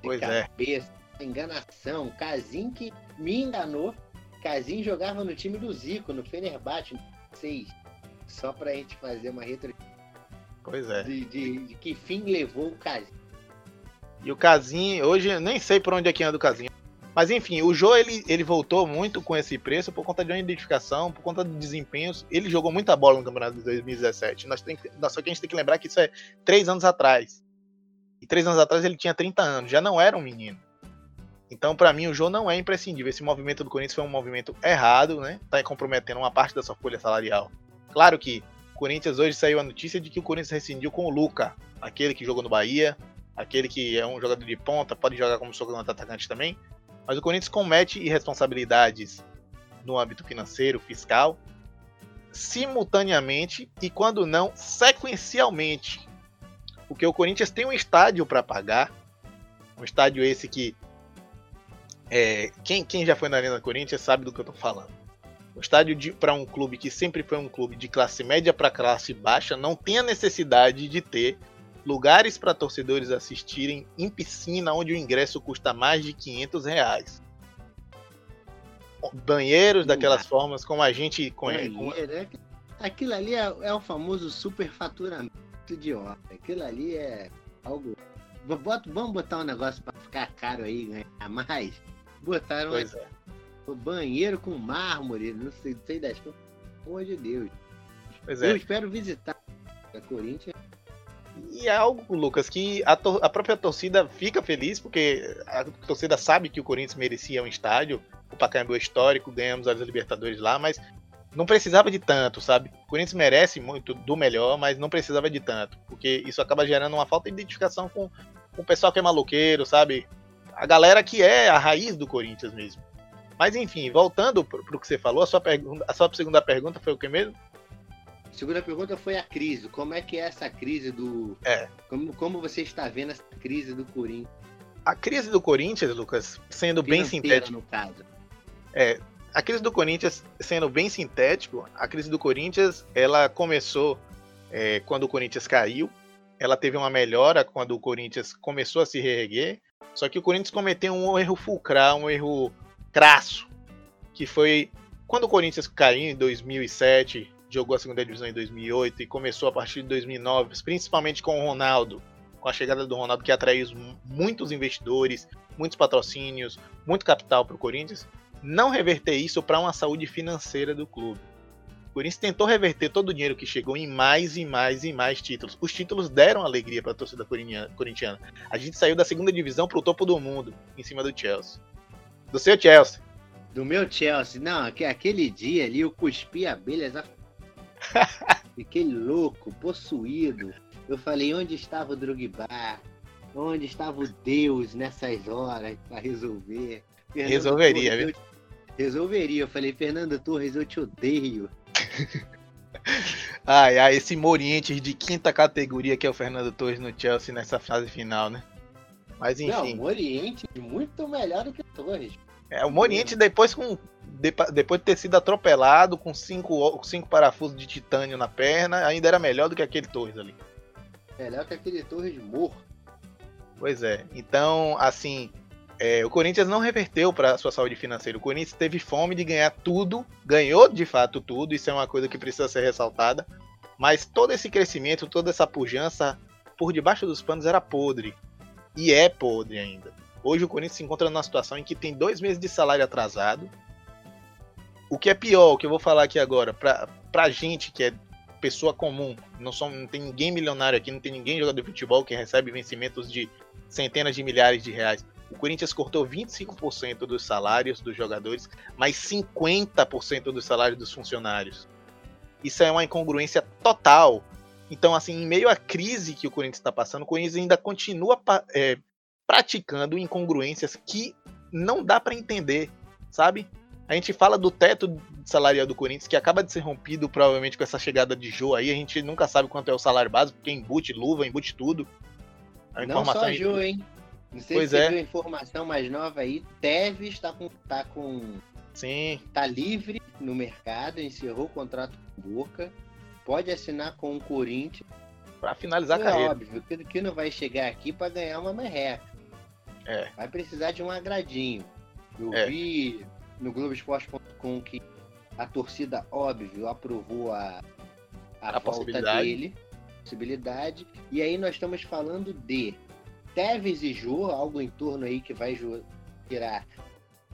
de Pois é. cabeça, enganação, Casim que me enganou, Casim jogava no time do Zico, no Fenerbahçe, no 6, só pra gente fazer uma retro Pois é. de, de- de que fim levou o Casim. E o Casim, hoje eu nem sei por onde é que anda o Casim. Mas enfim, o Jô ele, ele voltou muito com esse preço por conta de uma identificação, por conta de desempenhos. Ele jogou muita bola no campeonato de 2017. Nós tem, só que a gente tem que lembrar que isso é três anos atrás. Três anos atrás ele tinha 30 anos, já não era um menino. Então, pra mim, o Jô não é imprescindível. Esse movimento do Corinthians foi um movimento errado, né? Tá comprometendo uma parte da sua folha salarial. Claro que o Corinthians hoje saiu a notícia de que o Corinthians rescindiu com o Luca, aquele que jogou no Bahia, aquele que é um jogador de ponta, pode jogar como segundo atacante também. Mas o Corinthians comete irresponsabilidades no âmbito financeiro, fiscal, simultaneamente e, quando não, sequencialmente. Porque o Corinthians tem um estádio para pagar, um estádio esse que é, quem, quem já foi na Arena Corinthians sabe do que eu tô falando. Um estádio para um clube que sempre foi um clube de classe média para classe baixa não tem a necessidade de ter lugares para torcedores assistirem em piscina onde o ingresso custa mais de 500 reais. Banheiros daquelas formas como a gente conhece. Banheiro, é- Aquilo ali é, é o famoso superfaturamento de obra. Aquilo ali é algo. Bo- bota- vamos botar um negócio pra ficar caro aí, ganhar mais. Botaram Pois é. o banheiro com mármore, não sei, não sei das coisas. Pelo amor de Deus. Pois Eu é. espero visitar a Corinthians. E é algo, Lucas, que a, a própria torcida fica feliz, porque a torcida sabe que o Corinthians merecia um estádio. O Pacaembu é histórico, ganhamos as Libertadores lá, mas não precisava de tanto, sabe? O Corinthians merece muito do melhor, mas não precisava de tanto, porque isso acaba gerando uma falta de identificação com, com o pessoal que é maluqueiro, sabe? A galera que é a raiz do Corinthians mesmo. Mas enfim, voltando pro, pro que você falou, a sua, pergunta, a sua segunda pergunta foi o que mesmo? Segunda pergunta foi a crise. Como é que é essa crise do. É. Como, como você está vendo essa crise do Corinthians? a crise do Corinthians, Lucas, sendo bem sintético. No caso. É, a crise do Corinthians, sendo bem sintético, a crise do Corinthians, ela começou é, quando o Corinthians caiu. Ela teve uma melhora quando o Corinthians começou a se reerguer. Só que o Corinthians cometeu um erro fulcral, um erro crasso, que foi quando o Corinthians caiu em 2007, jogou a segunda divisão em 2008 e começou a partir de 2009, principalmente com o Ronaldo, com a chegada do Ronaldo que atraiu muitos investidores, muitos patrocínios, muito capital para o Corinthians, não reverter isso para uma saúde financeira do clube. O Corinthians tentou reverter todo o dinheiro que chegou em mais e mais e mais títulos. Os títulos deram alegria para a torcida corintiana. A gente saiu da segunda divisão para o topo do mundo, em cima do Chelsea. Do seu Chelsea. Do meu Chelsea. Não, aquele dia ali eu cuspi abelhas. Fiquei louco, possuído. Eu falei, onde estava o Drogba? Onde estava o Deus nessas horas para resolver? Resolveria, viu? Resolveria. Eu falei, Fernando Torres, eu te odeio. ai, ai, esse Morientes de quinta categoria que é o Fernando Torres no Chelsea nessa fase final, né? Mas enfim. Não, o Moriente muito melhor do que o Torres. É, o Moriente depois com depois de ter sido atropelado com cinco, cinco parafusos de titânio na perna, ainda era melhor do que aquele Torres ali. Melhor que aquele Torres morto. Pois é. Então, assim, é, o Corinthians não reverteu para sua saúde financeira. O Corinthians teve fome de ganhar tudo, ganhou de fato tudo. Isso é uma coisa que precisa ser ressaltada. Mas todo esse crescimento, toda essa pujança por debaixo dos panos era podre. E é podre ainda. Hoje o Corinthians se encontra numa situação em que tem dois meses de salário atrasado. O que é pior, o que eu vou falar aqui agora, pra, pra gente que é pessoa comum, não, são, não tem ninguém milionário aqui, não tem ninguém jogador de futebol que recebe vencimentos de centenas de milhares de reais. O Corinthians cortou 25% dos salários dos jogadores, mas 50% dos salários dos funcionários. Isso é uma incongruência total. Então, assim, em meio à crise que o Corinthians está passando, o Corinthians ainda continua é, praticando incongruências que não dá para entender, sabe? A gente fala do teto salarial do Corinthians, que acaba de ser rompido provavelmente com essa chegada de Jô aí. A gente nunca sabe quanto é o salário básico, porque embute luva, embute tudo. A não só Jô, hein? Não sei pois se você é. viu a informação mais nova aí. Tevez está com, tá com. Sim. Tá livre no mercado, encerrou o contrato com o Boca. Pode assinar com o Corinthians. Para finalizar é a carreira. óbvio que, que não vai chegar aqui para ganhar uma merreca. É. Vai precisar de um agradinho. Eu é. vi no Globoesporte.com que a torcida, óbvio, aprovou a, a, a volta dele. Possibilidade. E aí nós estamos falando de Tevez e Jô, algo em torno aí que vai tirar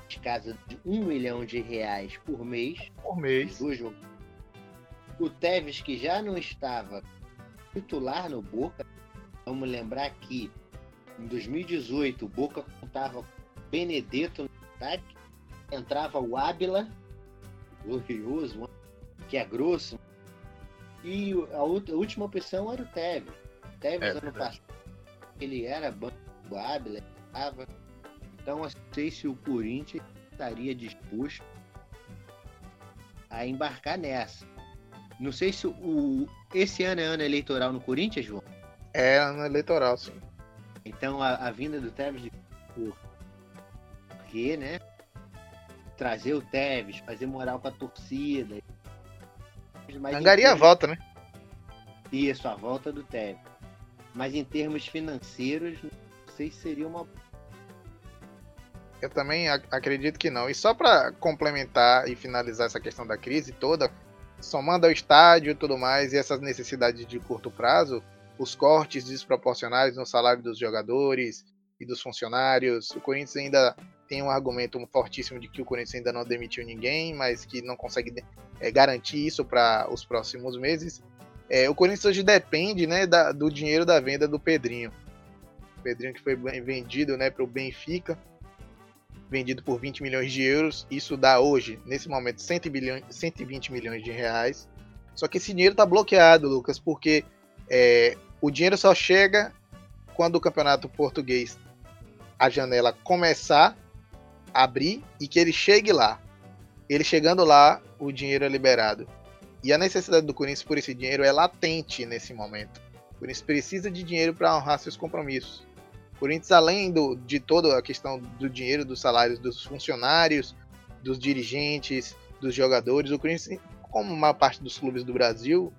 de casa de um milhão de reais por mês. Por mês. O Tevez, que já não estava titular no Boca, vamos lembrar que em 2018 o Boca contava com Benedetto no ataque entrava o Ábila, glorioso, que é grosso, e a, outra, a última opção era o Tevez. Tevez é, ano passado, ele era banco do Ábila, estava. Então, não sei se o Corinthians estaria disposto a embarcar nessa. Não sei se o esse ano é ano eleitoral no Corinthians, João. É ano eleitoral, sim. Então a, a vinda do Tevez por quê, né? trazer o Tevez, fazer moral com a torcida. Angaria a volta, né? Isso, a volta do Tevez. Mas em termos financeiros, não sei se seria uma. Eu também acredito que não. E só para complementar e finalizar essa questão da crise toda, somando ao estádio e tudo mais, e essas necessidades de curto prazo, os cortes desproporcionais no salário dos jogadores e dos funcionários, o Corinthians ainda tem um argumento fortíssimo de que o Corinthians ainda não demitiu ninguém, mas que não consegue é, garantir isso para os próximos meses. É, o Corinthians hoje depende né, da, do dinheiro da venda do Pedrinho. O Pedrinho que foi vendido né, para o Benfica, vendido por 20 milhões de euros. Isso dá hoje, nesse momento, 100 bilhões, 120 milhões de reais. Só que esse dinheiro está bloqueado, Lucas, porque é, o dinheiro só chega quando o campeonato português, a janela começar abrir e que ele chegue lá. Ele chegando lá, o dinheiro é liberado. E a necessidade do Corinthians por esse dinheiro é latente nesse momento. O Corinthians precisa de dinheiro para honrar seus compromissos. O Corinthians, além do, de toda a questão do dinheiro, dos salários dos funcionários, dos dirigentes, dos jogadores, o Corinthians, como uma parte dos clubes do Brasil,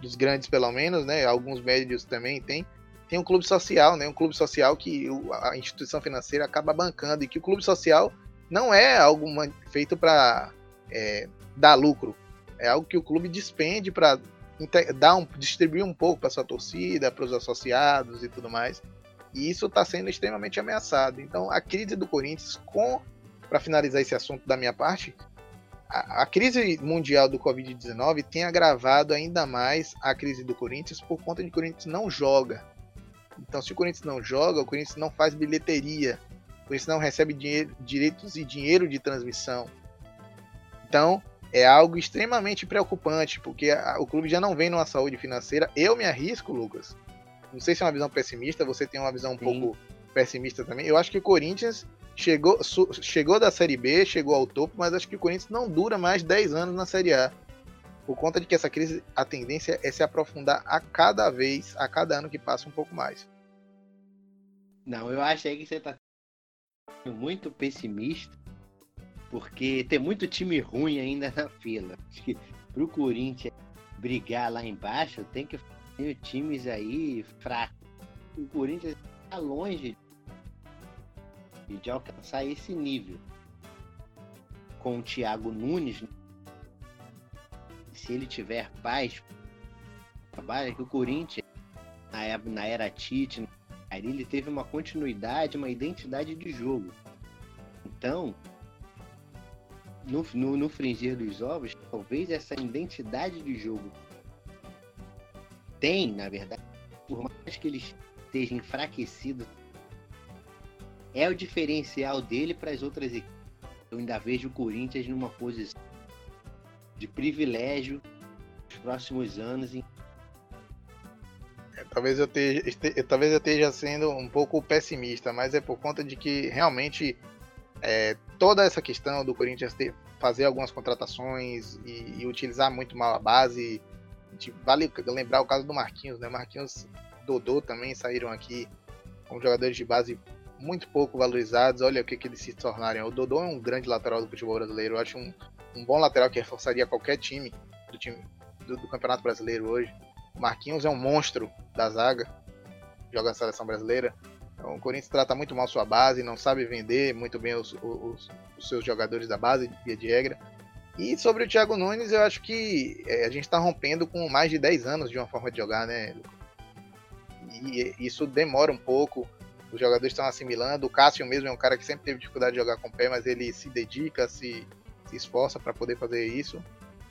dos grandes pelo menos, né? Alguns médios também tem. Tem um clube social, né? Um clube social que a instituição financeira acaba bancando e que o clube social não é algo feito para é, dar lucro. É algo que o clube despende para dar um, distribuir um pouco para sua torcida, para os associados e tudo mais. E isso está sendo extremamente ameaçado. Então, a crise do Corinthians, com para finalizar esse assunto da minha parte, a, a crise mundial do Covid-19 tem agravado ainda mais a crise do Corinthians por conta de que o Corinthians não joga. Então, se o Corinthians não joga, o Corinthians não faz bilheteria, o Corinthians não recebe dinheiro, direitos e dinheiro de transmissão. Então, é algo extremamente preocupante, porque a, o clube já não vem numa saúde financeira. Eu me arrisco, Lucas. Não sei se é uma visão pessimista, você tem uma visão um Sim. pouco pessimista também. Eu acho que o Corinthians chegou, su, chegou da Série B, chegou ao topo, mas acho que o Corinthians não dura mais 10 anos na Série A. Por conta de que essa crise, a tendência é se aprofundar a cada vez, a cada ano que passa um pouco mais. Não, eu achei que você está muito pessimista, porque tem muito time ruim ainda na fila. Acho que pro Corinthians brigar lá embaixo, tem que ter times aí fracos. O Corinthians está longe de alcançar esse nível. Com o Thiago Nunes, se ele tiver paz, trabalha que o Corinthians, na era Tite, ele teve uma continuidade, uma identidade de jogo. Então, no, no, no fringir dos ovos, talvez essa identidade de jogo tem, na verdade, por mais que ele esteja enfraquecido, é o diferencial dele para as outras equipes. Eu ainda vejo o Corinthians numa posição de privilégio nos próximos anos. Em... É, talvez eu esteja, talvez eu esteja sendo um pouco pessimista, mas é por conta de que realmente é, toda essa questão do Corinthians ter, fazer algumas contratações e, e, utilizar muito mal a base. Vale lembrar o caso do Marquinhos, né? Marquinhos, Dodô também saíram aqui como jogadores de base muito pouco valorizados. Olha o que, que eles se tornaram. O Dodô é um grande lateral do futebol brasileiro. Eu acho um, um bom lateral que reforçaria qualquer time do time do, do Campeonato Brasileiro hoje. O Marquinhos é um monstro da zaga, joga na seleção brasileira. O Corinthians trata muito mal sua base, não sabe vender muito bem os, os, os seus jogadores da base, via de regra. E sobre o Thiago Nunes, eu acho que é, a gente está rompendo com mais de 10 anos de uma forma de jogar, né? E isso demora um pouco, os jogadores estão assimilando. O Cássio mesmo é um cara que sempre teve dificuldade de jogar com o pé, mas ele se dedica, se, se esforça para poder fazer isso.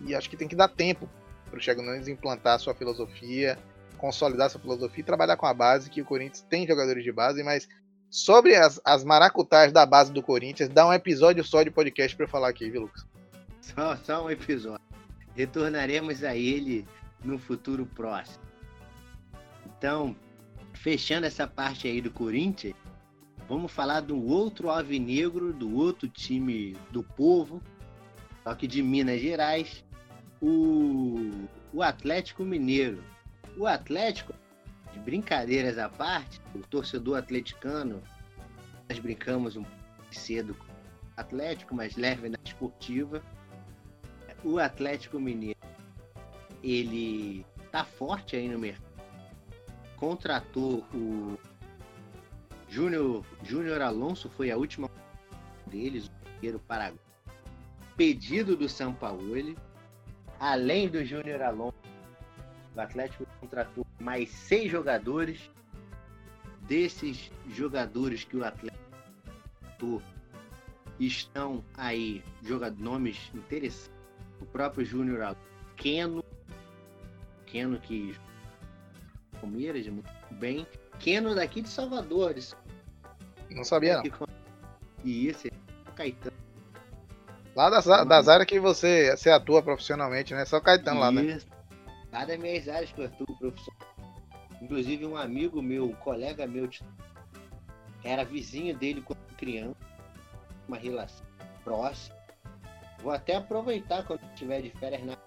E acho que tem que dar tempo para o Thiago Nunes implantar a sua filosofia, consolidar essa filosofia e trabalhar com a base, que o Corinthians tem jogadores de base, mas sobre as, as maracutás da base do Corinthians, dá um episódio só de podcast para falar aqui, viu, Lucas? Só, só um episódio. Retornaremos a ele no futuro próximo. Então, fechando essa parte aí do Corinthians, vamos falar do outro alvinegro, do outro time do povo, só que de Minas Gerais, o, o Atlético Mineiro. O Atlético, de brincadeiras à parte, o torcedor atleticano, nós brincamos um pouco cedo com o Atlético, mas leve na esportiva. O Atlético Mineiro, ele tá forte aí no mercado. Contratou o Júnior, Júnior Alonso, foi a última deles, o zagueiro Paraguai. Pedido do São Paulo, além do Júnior Alonso, o Atlético contratou mais seis jogadores. Desses jogadores que o Atlético contratou, estão aí jogadores, nomes interessantes. O próprio Júnior Keno, Keno que Palmeiras muito bem. Keno daqui de Salvador. Não sabia não. E isso, é Caetano. Lá das, das áreas que você, você atua profissionalmente, né? Só Caetano lá, né? Lá das minhas áreas que eu atuo profissionalmente. Inclusive um amigo meu, um colega meu, era vizinho dele quando criança, uma relação próxima. Vou até aproveitar quando estiver de férias na.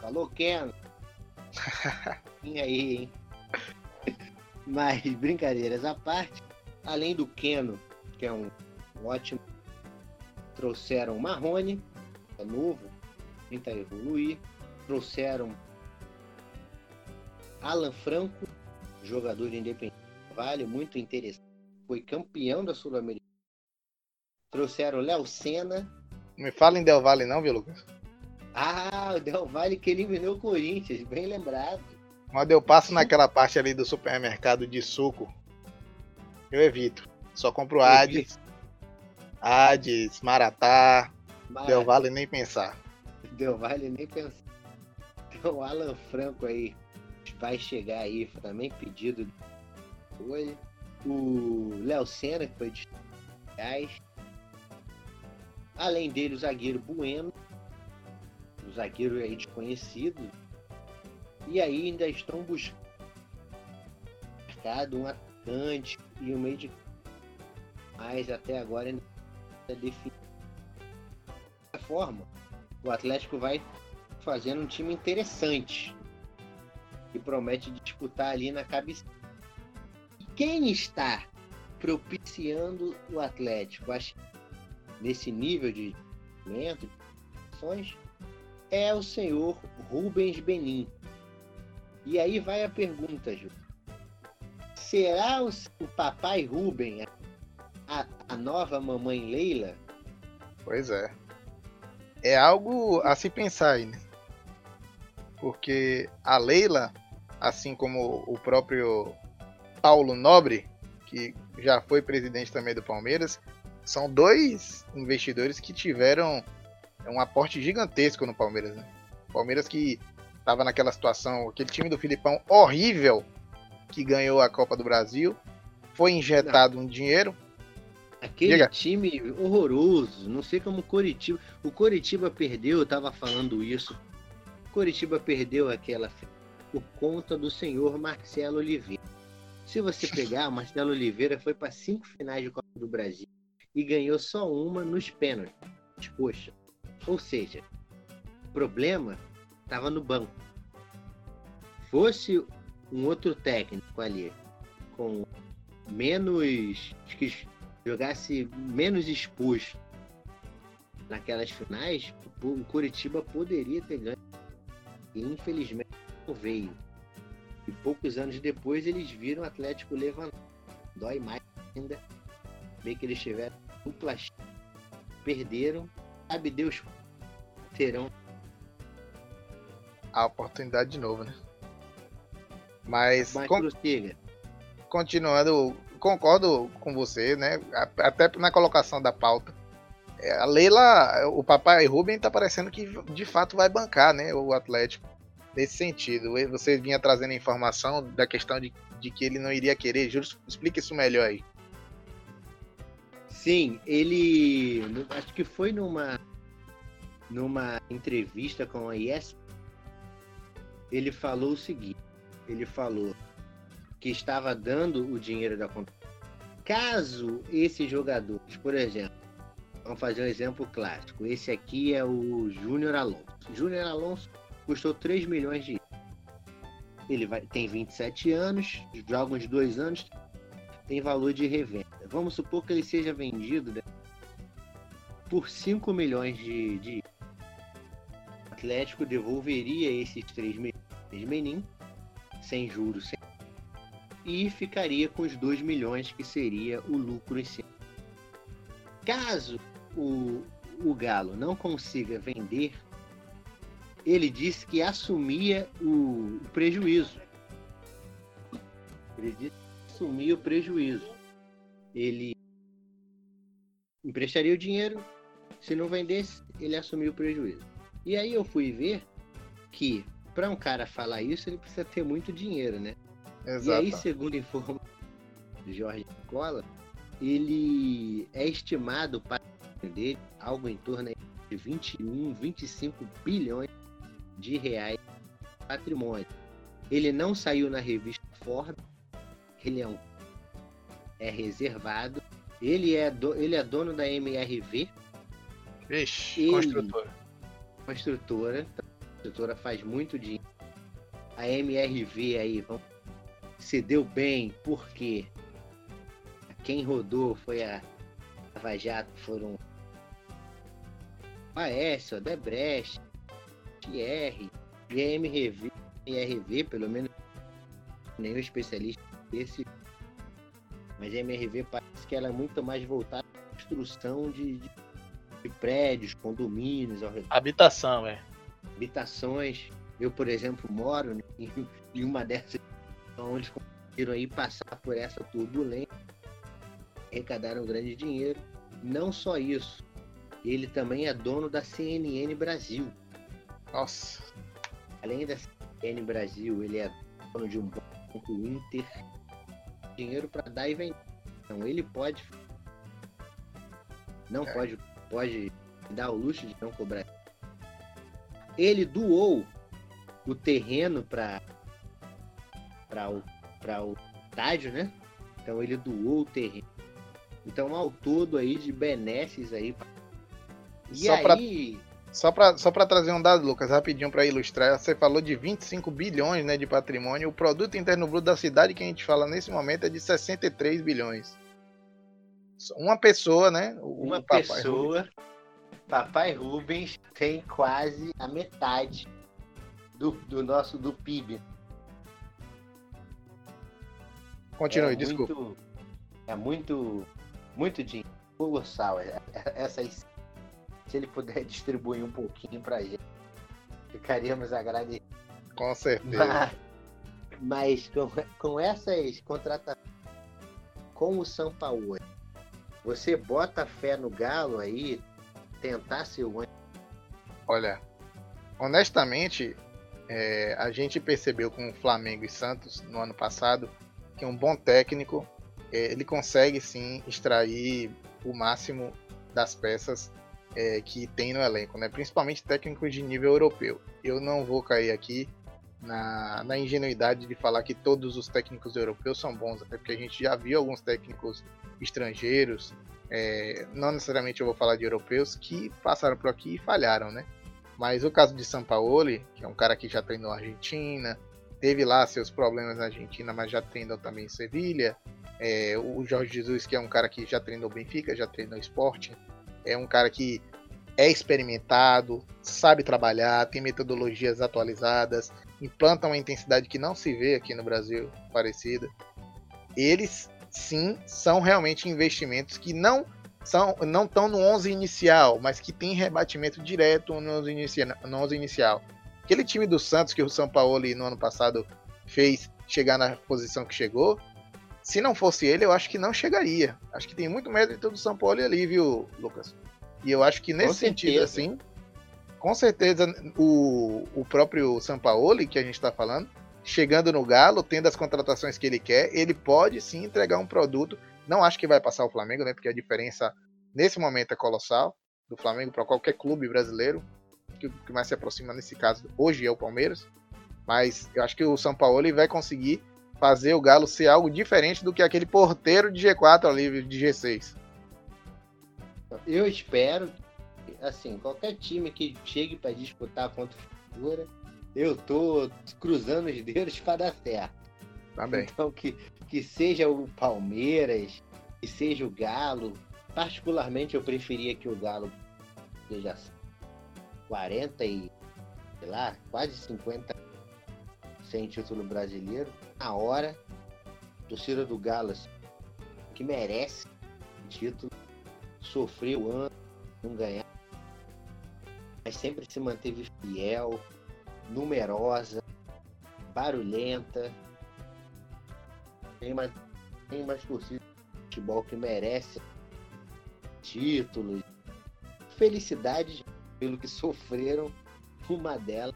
Falou, Ken? e aí, hein? Mas brincadeiras à parte, Além do Keno, que é um ótimo. Trouxeram Marrone, é novo, tenta evoluir. Trouxeram Alan Franco, jogador de Independente Vale, muito interessante. Foi campeão da Sul-Americana. Trouxeram Léo Senna. Não me fala em Del Valle não, viu, Lucas? Ah, o Del Valle que eliminou o Corinthians, bem lembrado. Quando eu passo naquela parte ali do supermercado de suco, eu evito. Só compro Hades, Hades, Maratá, Maratá. Del Valle nem pensar. Del Valle nem pensar. Então o Alan Franco aí vai chegar aí também pedido foi. O Léo Senna, que foi de reais. Além dele, o zagueiro Bueno. O zagueiro aí desconhecido. E aí ainda estão buscando um atacante e um meio de. Mas até agora ainda é definido. De forma, o Atlético vai fazendo um time interessante. Que promete disputar ali na cabeça quem está propiciando o Atlético acho, nesse nível de de ações é o senhor Rubens Benin. E aí vai a pergunta, Ju. Será o, o papai Rubem a, a nova mamãe Leila? Pois é. É algo a se pensar aí, né? Porque a Leila, assim como o próprio Paulo Nobre, que já foi presidente também do Palmeiras, são dois investidores que tiveram um aporte gigantesco no Palmeiras. Né? Palmeiras que estava naquela situação, aquele time do Filipão horrível que ganhou a Copa do Brasil, foi injetado não. um dinheiro. Aquele Diga. time horroroso, não sei como o Coritiba. O Coritiba perdeu, eu estava falando isso. O Coritiba perdeu aquela por conta do senhor Marcelo Oliveira. Se você pegar, Marcelo Oliveira foi para cinco finais de Copa do Brasil e ganhou só uma nos pênaltis. Poxa. Ou seja, o problema estava no banco. Fosse um outro técnico ali com menos que jogasse menos exposto naquelas finais, o Curitiba poderia ter ganho. E infelizmente veio. E poucos anos depois eles viram o Atlético levantar. Dói mais ainda ver que eles tiveram dupla perderam, sabe Deus terão a oportunidade de novo, né? Mas, Mas con continuando, concordo com você, né? Até na colocação da pauta. É, a Leila, o papai Rubem tá parecendo que de fato vai bancar, né? O Atlético nesse sentido. Você vinha trazendo informação da questão de, de que ele não iria querer. Juro, explica isso melhor aí. Sim, ele. Acho que foi numa. Numa entrevista com a ESP. Ele falou o seguinte: ele falou que estava dando o dinheiro da conta. Caso esses jogadores, por exemplo, vamos fazer um exemplo clássico. Esse aqui é o Júnior Alonso. Júnior Alonso custou 3 milhões de ele vai, tem 27 anos, joga uns dois anos, tem valor de revenda. Vamos supor que ele seja vendido né, por 5 milhões de, de. O Atlético devolveria esses 3 milhões de Menin, sem juros, sem... e ficaria com os 2 milhões que seria o lucro em si. Caso o, o Galo não consiga vender ele disse que assumia o, o prejuízo. Ele disse que assumia o prejuízo. Ele emprestaria o dinheiro, se não vendesse, ele assumia o prejuízo. E aí eu fui ver que para um cara falar isso, ele precisa ter muito dinheiro, né? Exato. E aí, segundo informa Jorge Cola, ele é estimado para vender algo em torno de 21, 25 bilhões de reais patrimônio. Ele não saiu na revista Forbes, ele é, um, é reservado, ele é, do, ele é dono da MRV. Vixe, ele, construtora. Construtora, a construtora faz muito dinheiro. A MRV aí vamos, se deu bem porque quem rodou foi a Lava Jato, foram Aécio, Debrecht, E a MRV, pelo menos nenhum especialista desse, mas a MRV parece que ela é muito mais voltada à construção de, de, de prédios, condomínios. Habitação, é. Habitações. Eu, por exemplo, moro em, em uma dessas onde conseguiram aí passar por essa turbulência, arrecadaram grande dinheiro. Não só isso, ele também é dono da CNN Brasil. Nossa. Além da CNN Brasil, ele é dono de um banco Inter. Dinheiro para dar e vender. Então ele pode. Não é. pode, pode dar o luxo de não cobrar. Ele doou o terreno para para o, o estádio, né? Então ele doou o terreno. Então ao todo aí de benesses aí. E só aí... Pra, só para só pra trazer um dado, Lucas, rapidinho para ilustrar, você falou de 25 bilhões né, de patrimônio. O produto interno bruto da cidade que a gente fala nesse momento é de 63 bilhões. Uma pessoa, né? Uma pessoa, Rubens. Papai Rubens tem quase a metade do, do nosso do PIB. Continue, é desculpa. Muito, é muito, muito dinheiro colossal. É, é, Essas, se ele puder distribuir um pouquinho pra gente, ficaríamos agradecidos. Com certeza. Mas, mas com, com essas contratações, com o São Paulo, você bota fé no Galo aí, tentar ser o Olha, honestamente, é, a gente percebeu com o Flamengo e Santos no ano passado que um bom técnico é, ele consegue sim extrair o máximo das peças é, que tem no elenco, né? principalmente técnicos de nível europeu. Eu não vou cair aqui na, na, ingenuidade de falar que todos os técnicos europeus são bons, até porque a gente já viu alguns técnicos estrangeiros, é, não necessariamente eu vou falar de europeus, que passaram por aqui e falharam, né? Mas o caso de Sampaoli, que é um cara que já treinou Argentina, teve lá seus problemas na Argentina, mas já treinou também em Sevilha. É, o Jorge Jesus, que é um cara que já treinou Benfica, já treinou esporte, é um cara que é experimentado, sabe trabalhar, tem metodologias atualizadas, implanta uma intensidade que não se vê aqui no Brasil parecida. Eles sim são realmente investimentos que não são, não estão no 11 inicial, mas que tem rebatimento direto no 11, inicia, no 11 inicial. Aquele time do Santos que o São Paulo no ano passado fez chegar na posição que chegou, se não fosse ele, eu acho que não chegaria. Acho que tem muito mérito do São Paulo ali, viu, Lucas? E eu acho que nesse sentido, assim, com certeza o, o próprio São Paulo que a gente está falando, chegando no Galo, tendo as contratações que ele quer, ele pode sim entregar um produto não acho que vai passar o Flamengo, né? Porque a diferença nesse momento é colossal do Flamengo para qualquer clube brasileiro. Que, que mais se aproxima nesse caso hoje é o Palmeiras. Mas eu acho que o São Paulo vai conseguir fazer o Galo ser algo diferente do que aquele porteiro de G4 ali, de G6. Eu espero, assim, qualquer time que chegue para disputar contra o Figura, eu tô cruzando os dedos para dar certo. Tá bem. Então que, que seja o Palmeiras, que seja o Galo. Particularmente eu preferia que o Galo seja 40 e, sei lá, quase 50 sem título brasileiro. Na hora, torcida do Galo assim, que merece o título, sofreu ano, não ganhar, mas sempre se manteve fiel, numerosa, barulhenta, tem mais, tem mais torcida de futebol que merece títulos, felicidades pelo que sofreram. Uma delas,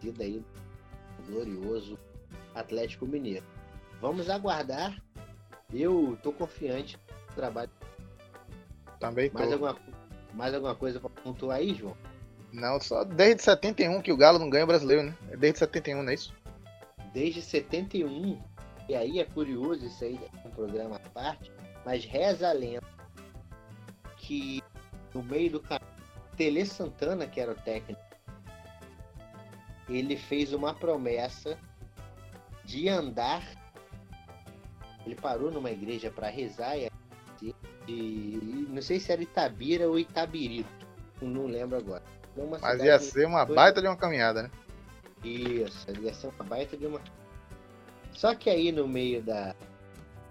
vida aí, glorioso Atlético Mineiro. Vamos aguardar. Eu tô confiante no trabalho. Também tô. Mais alguma, mais alguma coisa para pontuar aí, João? Não, só desde 71 que o Galo não ganha o brasileiro, né? É desde 71, não é isso? Desde 71 e aí é curioso, isso aí é um programa à parte, mas reza a lenda que no meio do caminho, Tele Santana, que era o técnico, ele fez uma promessa de andar. Ele parou numa igreja para rezar e de. Não sei se era Itabira ou Itabirito. Não lembro agora. Mas ia ser uma baita de uma caminhada, né? Isso, ia ser uma baita de uma. Só que aí no meio da.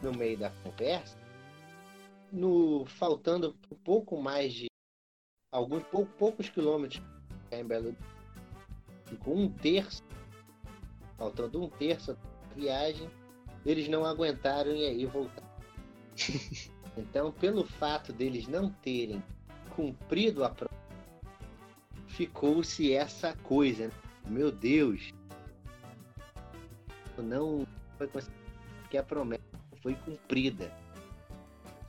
No meio da conversa, no faltando um pouco mais de alguns pou, poucos quilômetros em Belo com um terço, faltando um terço da viagem, eles não aguentaram e aí voltaram. então, pelo fato deles não terem cumprido a prova, ficou-se essa coisa. Né? Meu Deus, não foi que a promessa foi cumprida.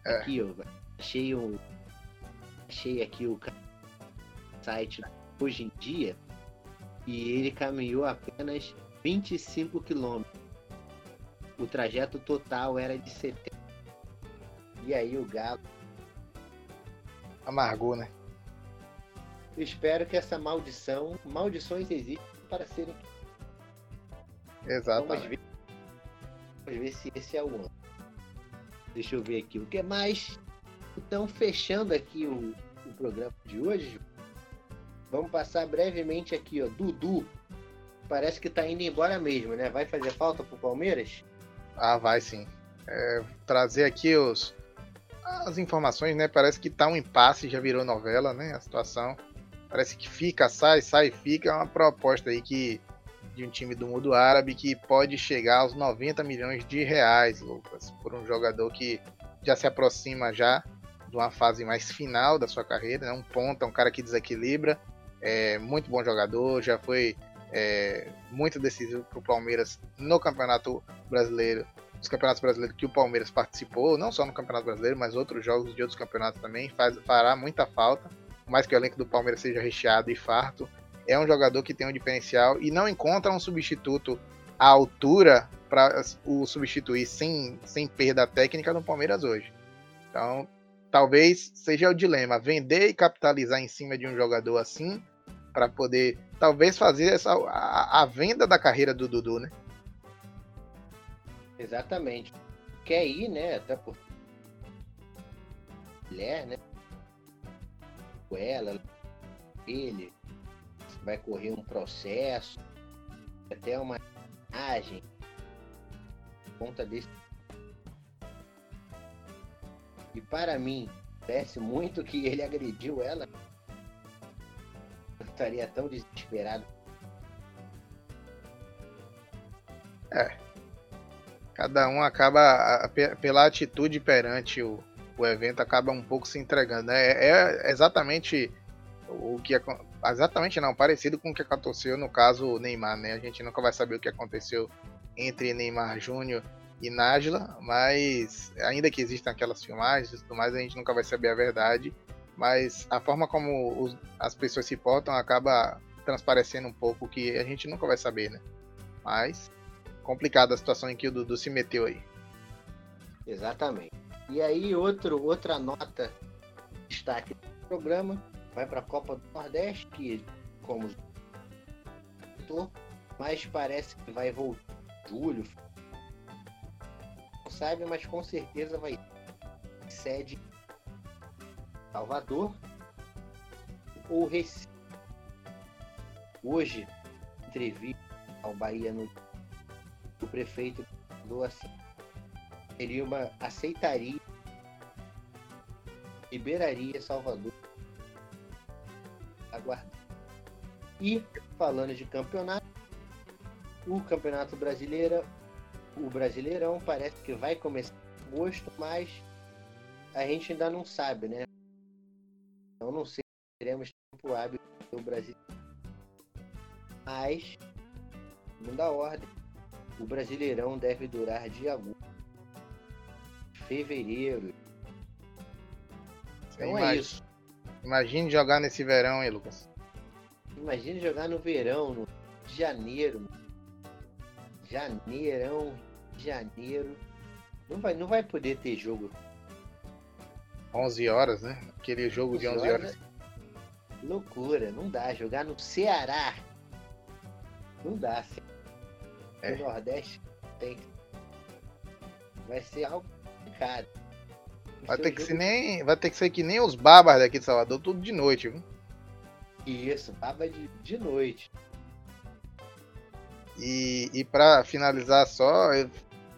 É. Aqui, eu achei um. Achei aqui o site hoje em dia e ele caminhou apenas 25 quilômetros. O trajeto total era de 70. E aí o Galo. Amargou, né? Eu espero que essa maldição. Maldições existem para serem. Vamos ver, vamos ver se esse é o ano. Deixa eu ver aqui o que mais. Então, fechando aqui o, o programa de hoje, vamos passar brevemente aqui, ó. Dudu. Parece que tá indo embora mesmo, né? Vai fazer falta pro Palmeiras? Ah, vai sim. É, trazer aqui os, as informações, né? Parece que tá um impasse, já virou novela, né? A situação. Parece que fica, sai, sai, fica. É uma proposta aí que de um time do mundo árabe que pode chegar aos 90 milhões de reais, Lucas, por um jogador que já se aproxima já de uma fase mais final da sua carreira, né? um ponta, um cara que desequilibra, é muito bom jogador, já foi é, muito decisivo para o Palmeiras no Campeonato Brasileiro, os campeonatos brasileiros que o Palmeiras participou, não só no Campeonato Brasileiro, mas outros jogos de outros campeonatos também, faz, fará muita falta, mais que o elenco do Palmeiras seja recheado e farto, é um jogador que tem um diferencial e não encontra um substituto à altura para o substituir sem, sem perda técnica no Palmeiras hoje. Então, talvez seja o dilema: vender e capitalizar em cima de um jogador assim, para poder talvez fazer essa, a, a, venda da carreira do Dudu, né? Exatamente. Quer ir, né? Até por mulher, né? Ela, ele, vai correr um processo, até uma imagem, conta desse. E para mim, parece muito que ele agrediu ela. Estaria tão desesperado. É. Cada um acaba, pela atitude perante o, o evento, acaba um pouco se entregando. Né? É, é exatamente o que exatamente não, parecido com o que aconteceu no caso Neymar, né? A gente nunca vai saber o que aconteceu entre Neymar Júnior e Nájila, mas ainda que existam aquelas filmagens e tudo mais, a gente nunca vai saber a verdade. Mas a forma como os, as pessoas se portam acaba transparecendo um pouco que a gente nunca vai saber, né? Mas complicada a situação em que o Dudu se meteu aí. Exatamente. E aí outro, outra nota destaque do programa vai para a Copa do Nordeste, que como mas parece que vai voltar em julho. Não sabe, mas com certeza vai sede Salvador ou Recife. Hoje, entrevista ao Bahia no o prefeito do assim, seria uma aceitaria liberaria Salvador aguardar. E falando de campeonato, o Campeonato Brasileiro, o Brasileirão parece que vai começar em agosto, mas a gente ainda não sabe, né? Teremos tempo hábil do Brasil. Mas, segundo a ordem, o Brasileirão deve durar de agosto, fevereiro. Então é isso. Imagine jogar nesse verão, hein, Lucas? Imagine jogar no verão, no janeiro. Janeirão, janeiro. Não vai, não vai poder ter jogo. 11 horas, né? Aquele jogo 11 de 11 horas. horas. Loucura, não dá. Jogar no Ceará. Não dá. É. No Nordeste tem. Vai ser algo complicado. Vai ter, que ser nem, vai ter que ser que nem os babas daqui de Salvador, tudo de noite, viu? Isso, baba de, de noite. E, e para finalizar só,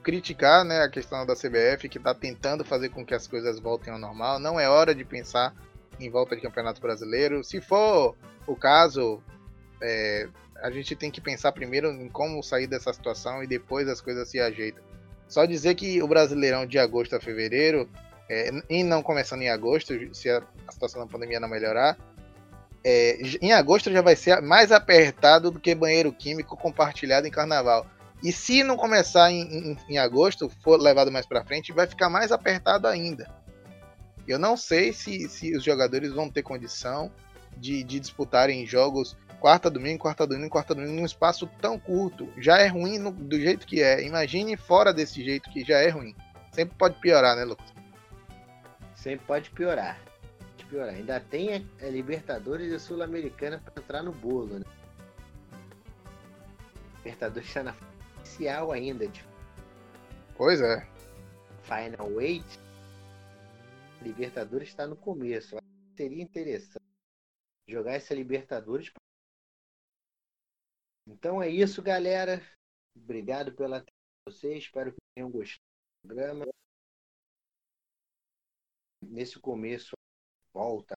criticar né, a questão da CBF que está tentando fazer com que as coisas voltem ao normal. Não é hora de pensar em volta de campeonato brasileiro. Se for o caso, é, a gente tem que pensar primeiro em como sair dessa situação e depois as coisas se ajeitam. Só dizer que o Brasileirão de agosto a fevereiro, é, e não começando em agosto, se a, a situação da pandemia não melhorar, é, em agosto já vai ser mais apertado do que banheiro químico compartilhado em carnaval. E se não começar em, em, em agosto, for levado mais para frente, vai ficar mais apertado ainda. Eu não sei se, se os jogadores vão ter condição de, de disputarem jogos quarta, domingo, quarta, domingo, quarta, domingo, num espaço tão curto. Já é ruim no, do jeito que é. Imagine fora desse jeito que já é ruim. Sempre pode piorar, né, Lucas? Sempre pode piorar. Pode piorar. Ainda tem a, a Libertadores e a Sul-Americana para entrar no bolo, né? Libertadores está na inicial ainda. De... Pois é. Final Eight. Libertadores está no começo. Seria interessante jogar essa Libertadores. Então é isso, galera. Obrigado pela atenção de vocês. Espero que tenham gostado do programa. Nesse começo, volta.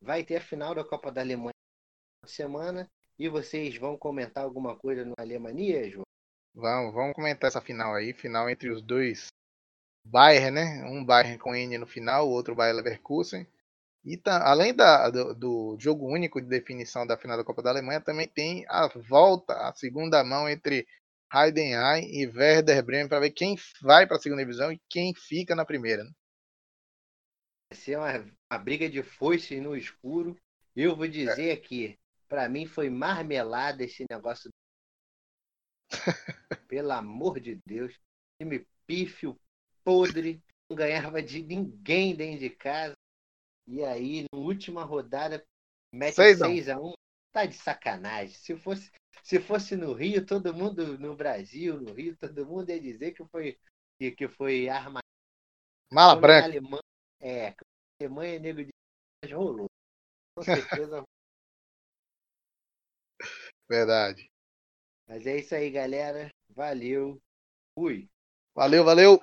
Vai ter a final da Copa da Alemanha semana. E vocês vão comentar alguma coisa no Alemanha, João? Vamos, vamos comentar essa final aí. Final entre os dois Bayern, né? Um Bayern com N no final, o outro Bayern Leverkusen. E tá, além da, do, do, jogo único de definição da final da Copa da Alemanha, também tem a volta, a segunda mão entre Heidenheim e Werder Bremen para ver quem vai para a segunda divisão e quem fica na primeira. Né? Vai ser uma, uma briga de foice no escuro. Eu vou dizer é. aqui, para mim foi marmelada esse negócio. Pelo amor de Deus, time pífio, podre, não ganhava de ninguém dentro de casa. E aí, na última rodada, mete 6 a 1 Tá de sacanagem. Se fosse, se fosse no Rio, todo mundo no Brasil, no Rio, todo mundo ia dizer que foi, que, que foi arma. Mala branca. Alemanha, é, Alemanha nego de rolou. Com certeza. Verdade. Mas é isso aí, galera. Valeu. Fui. Valeu, valeu.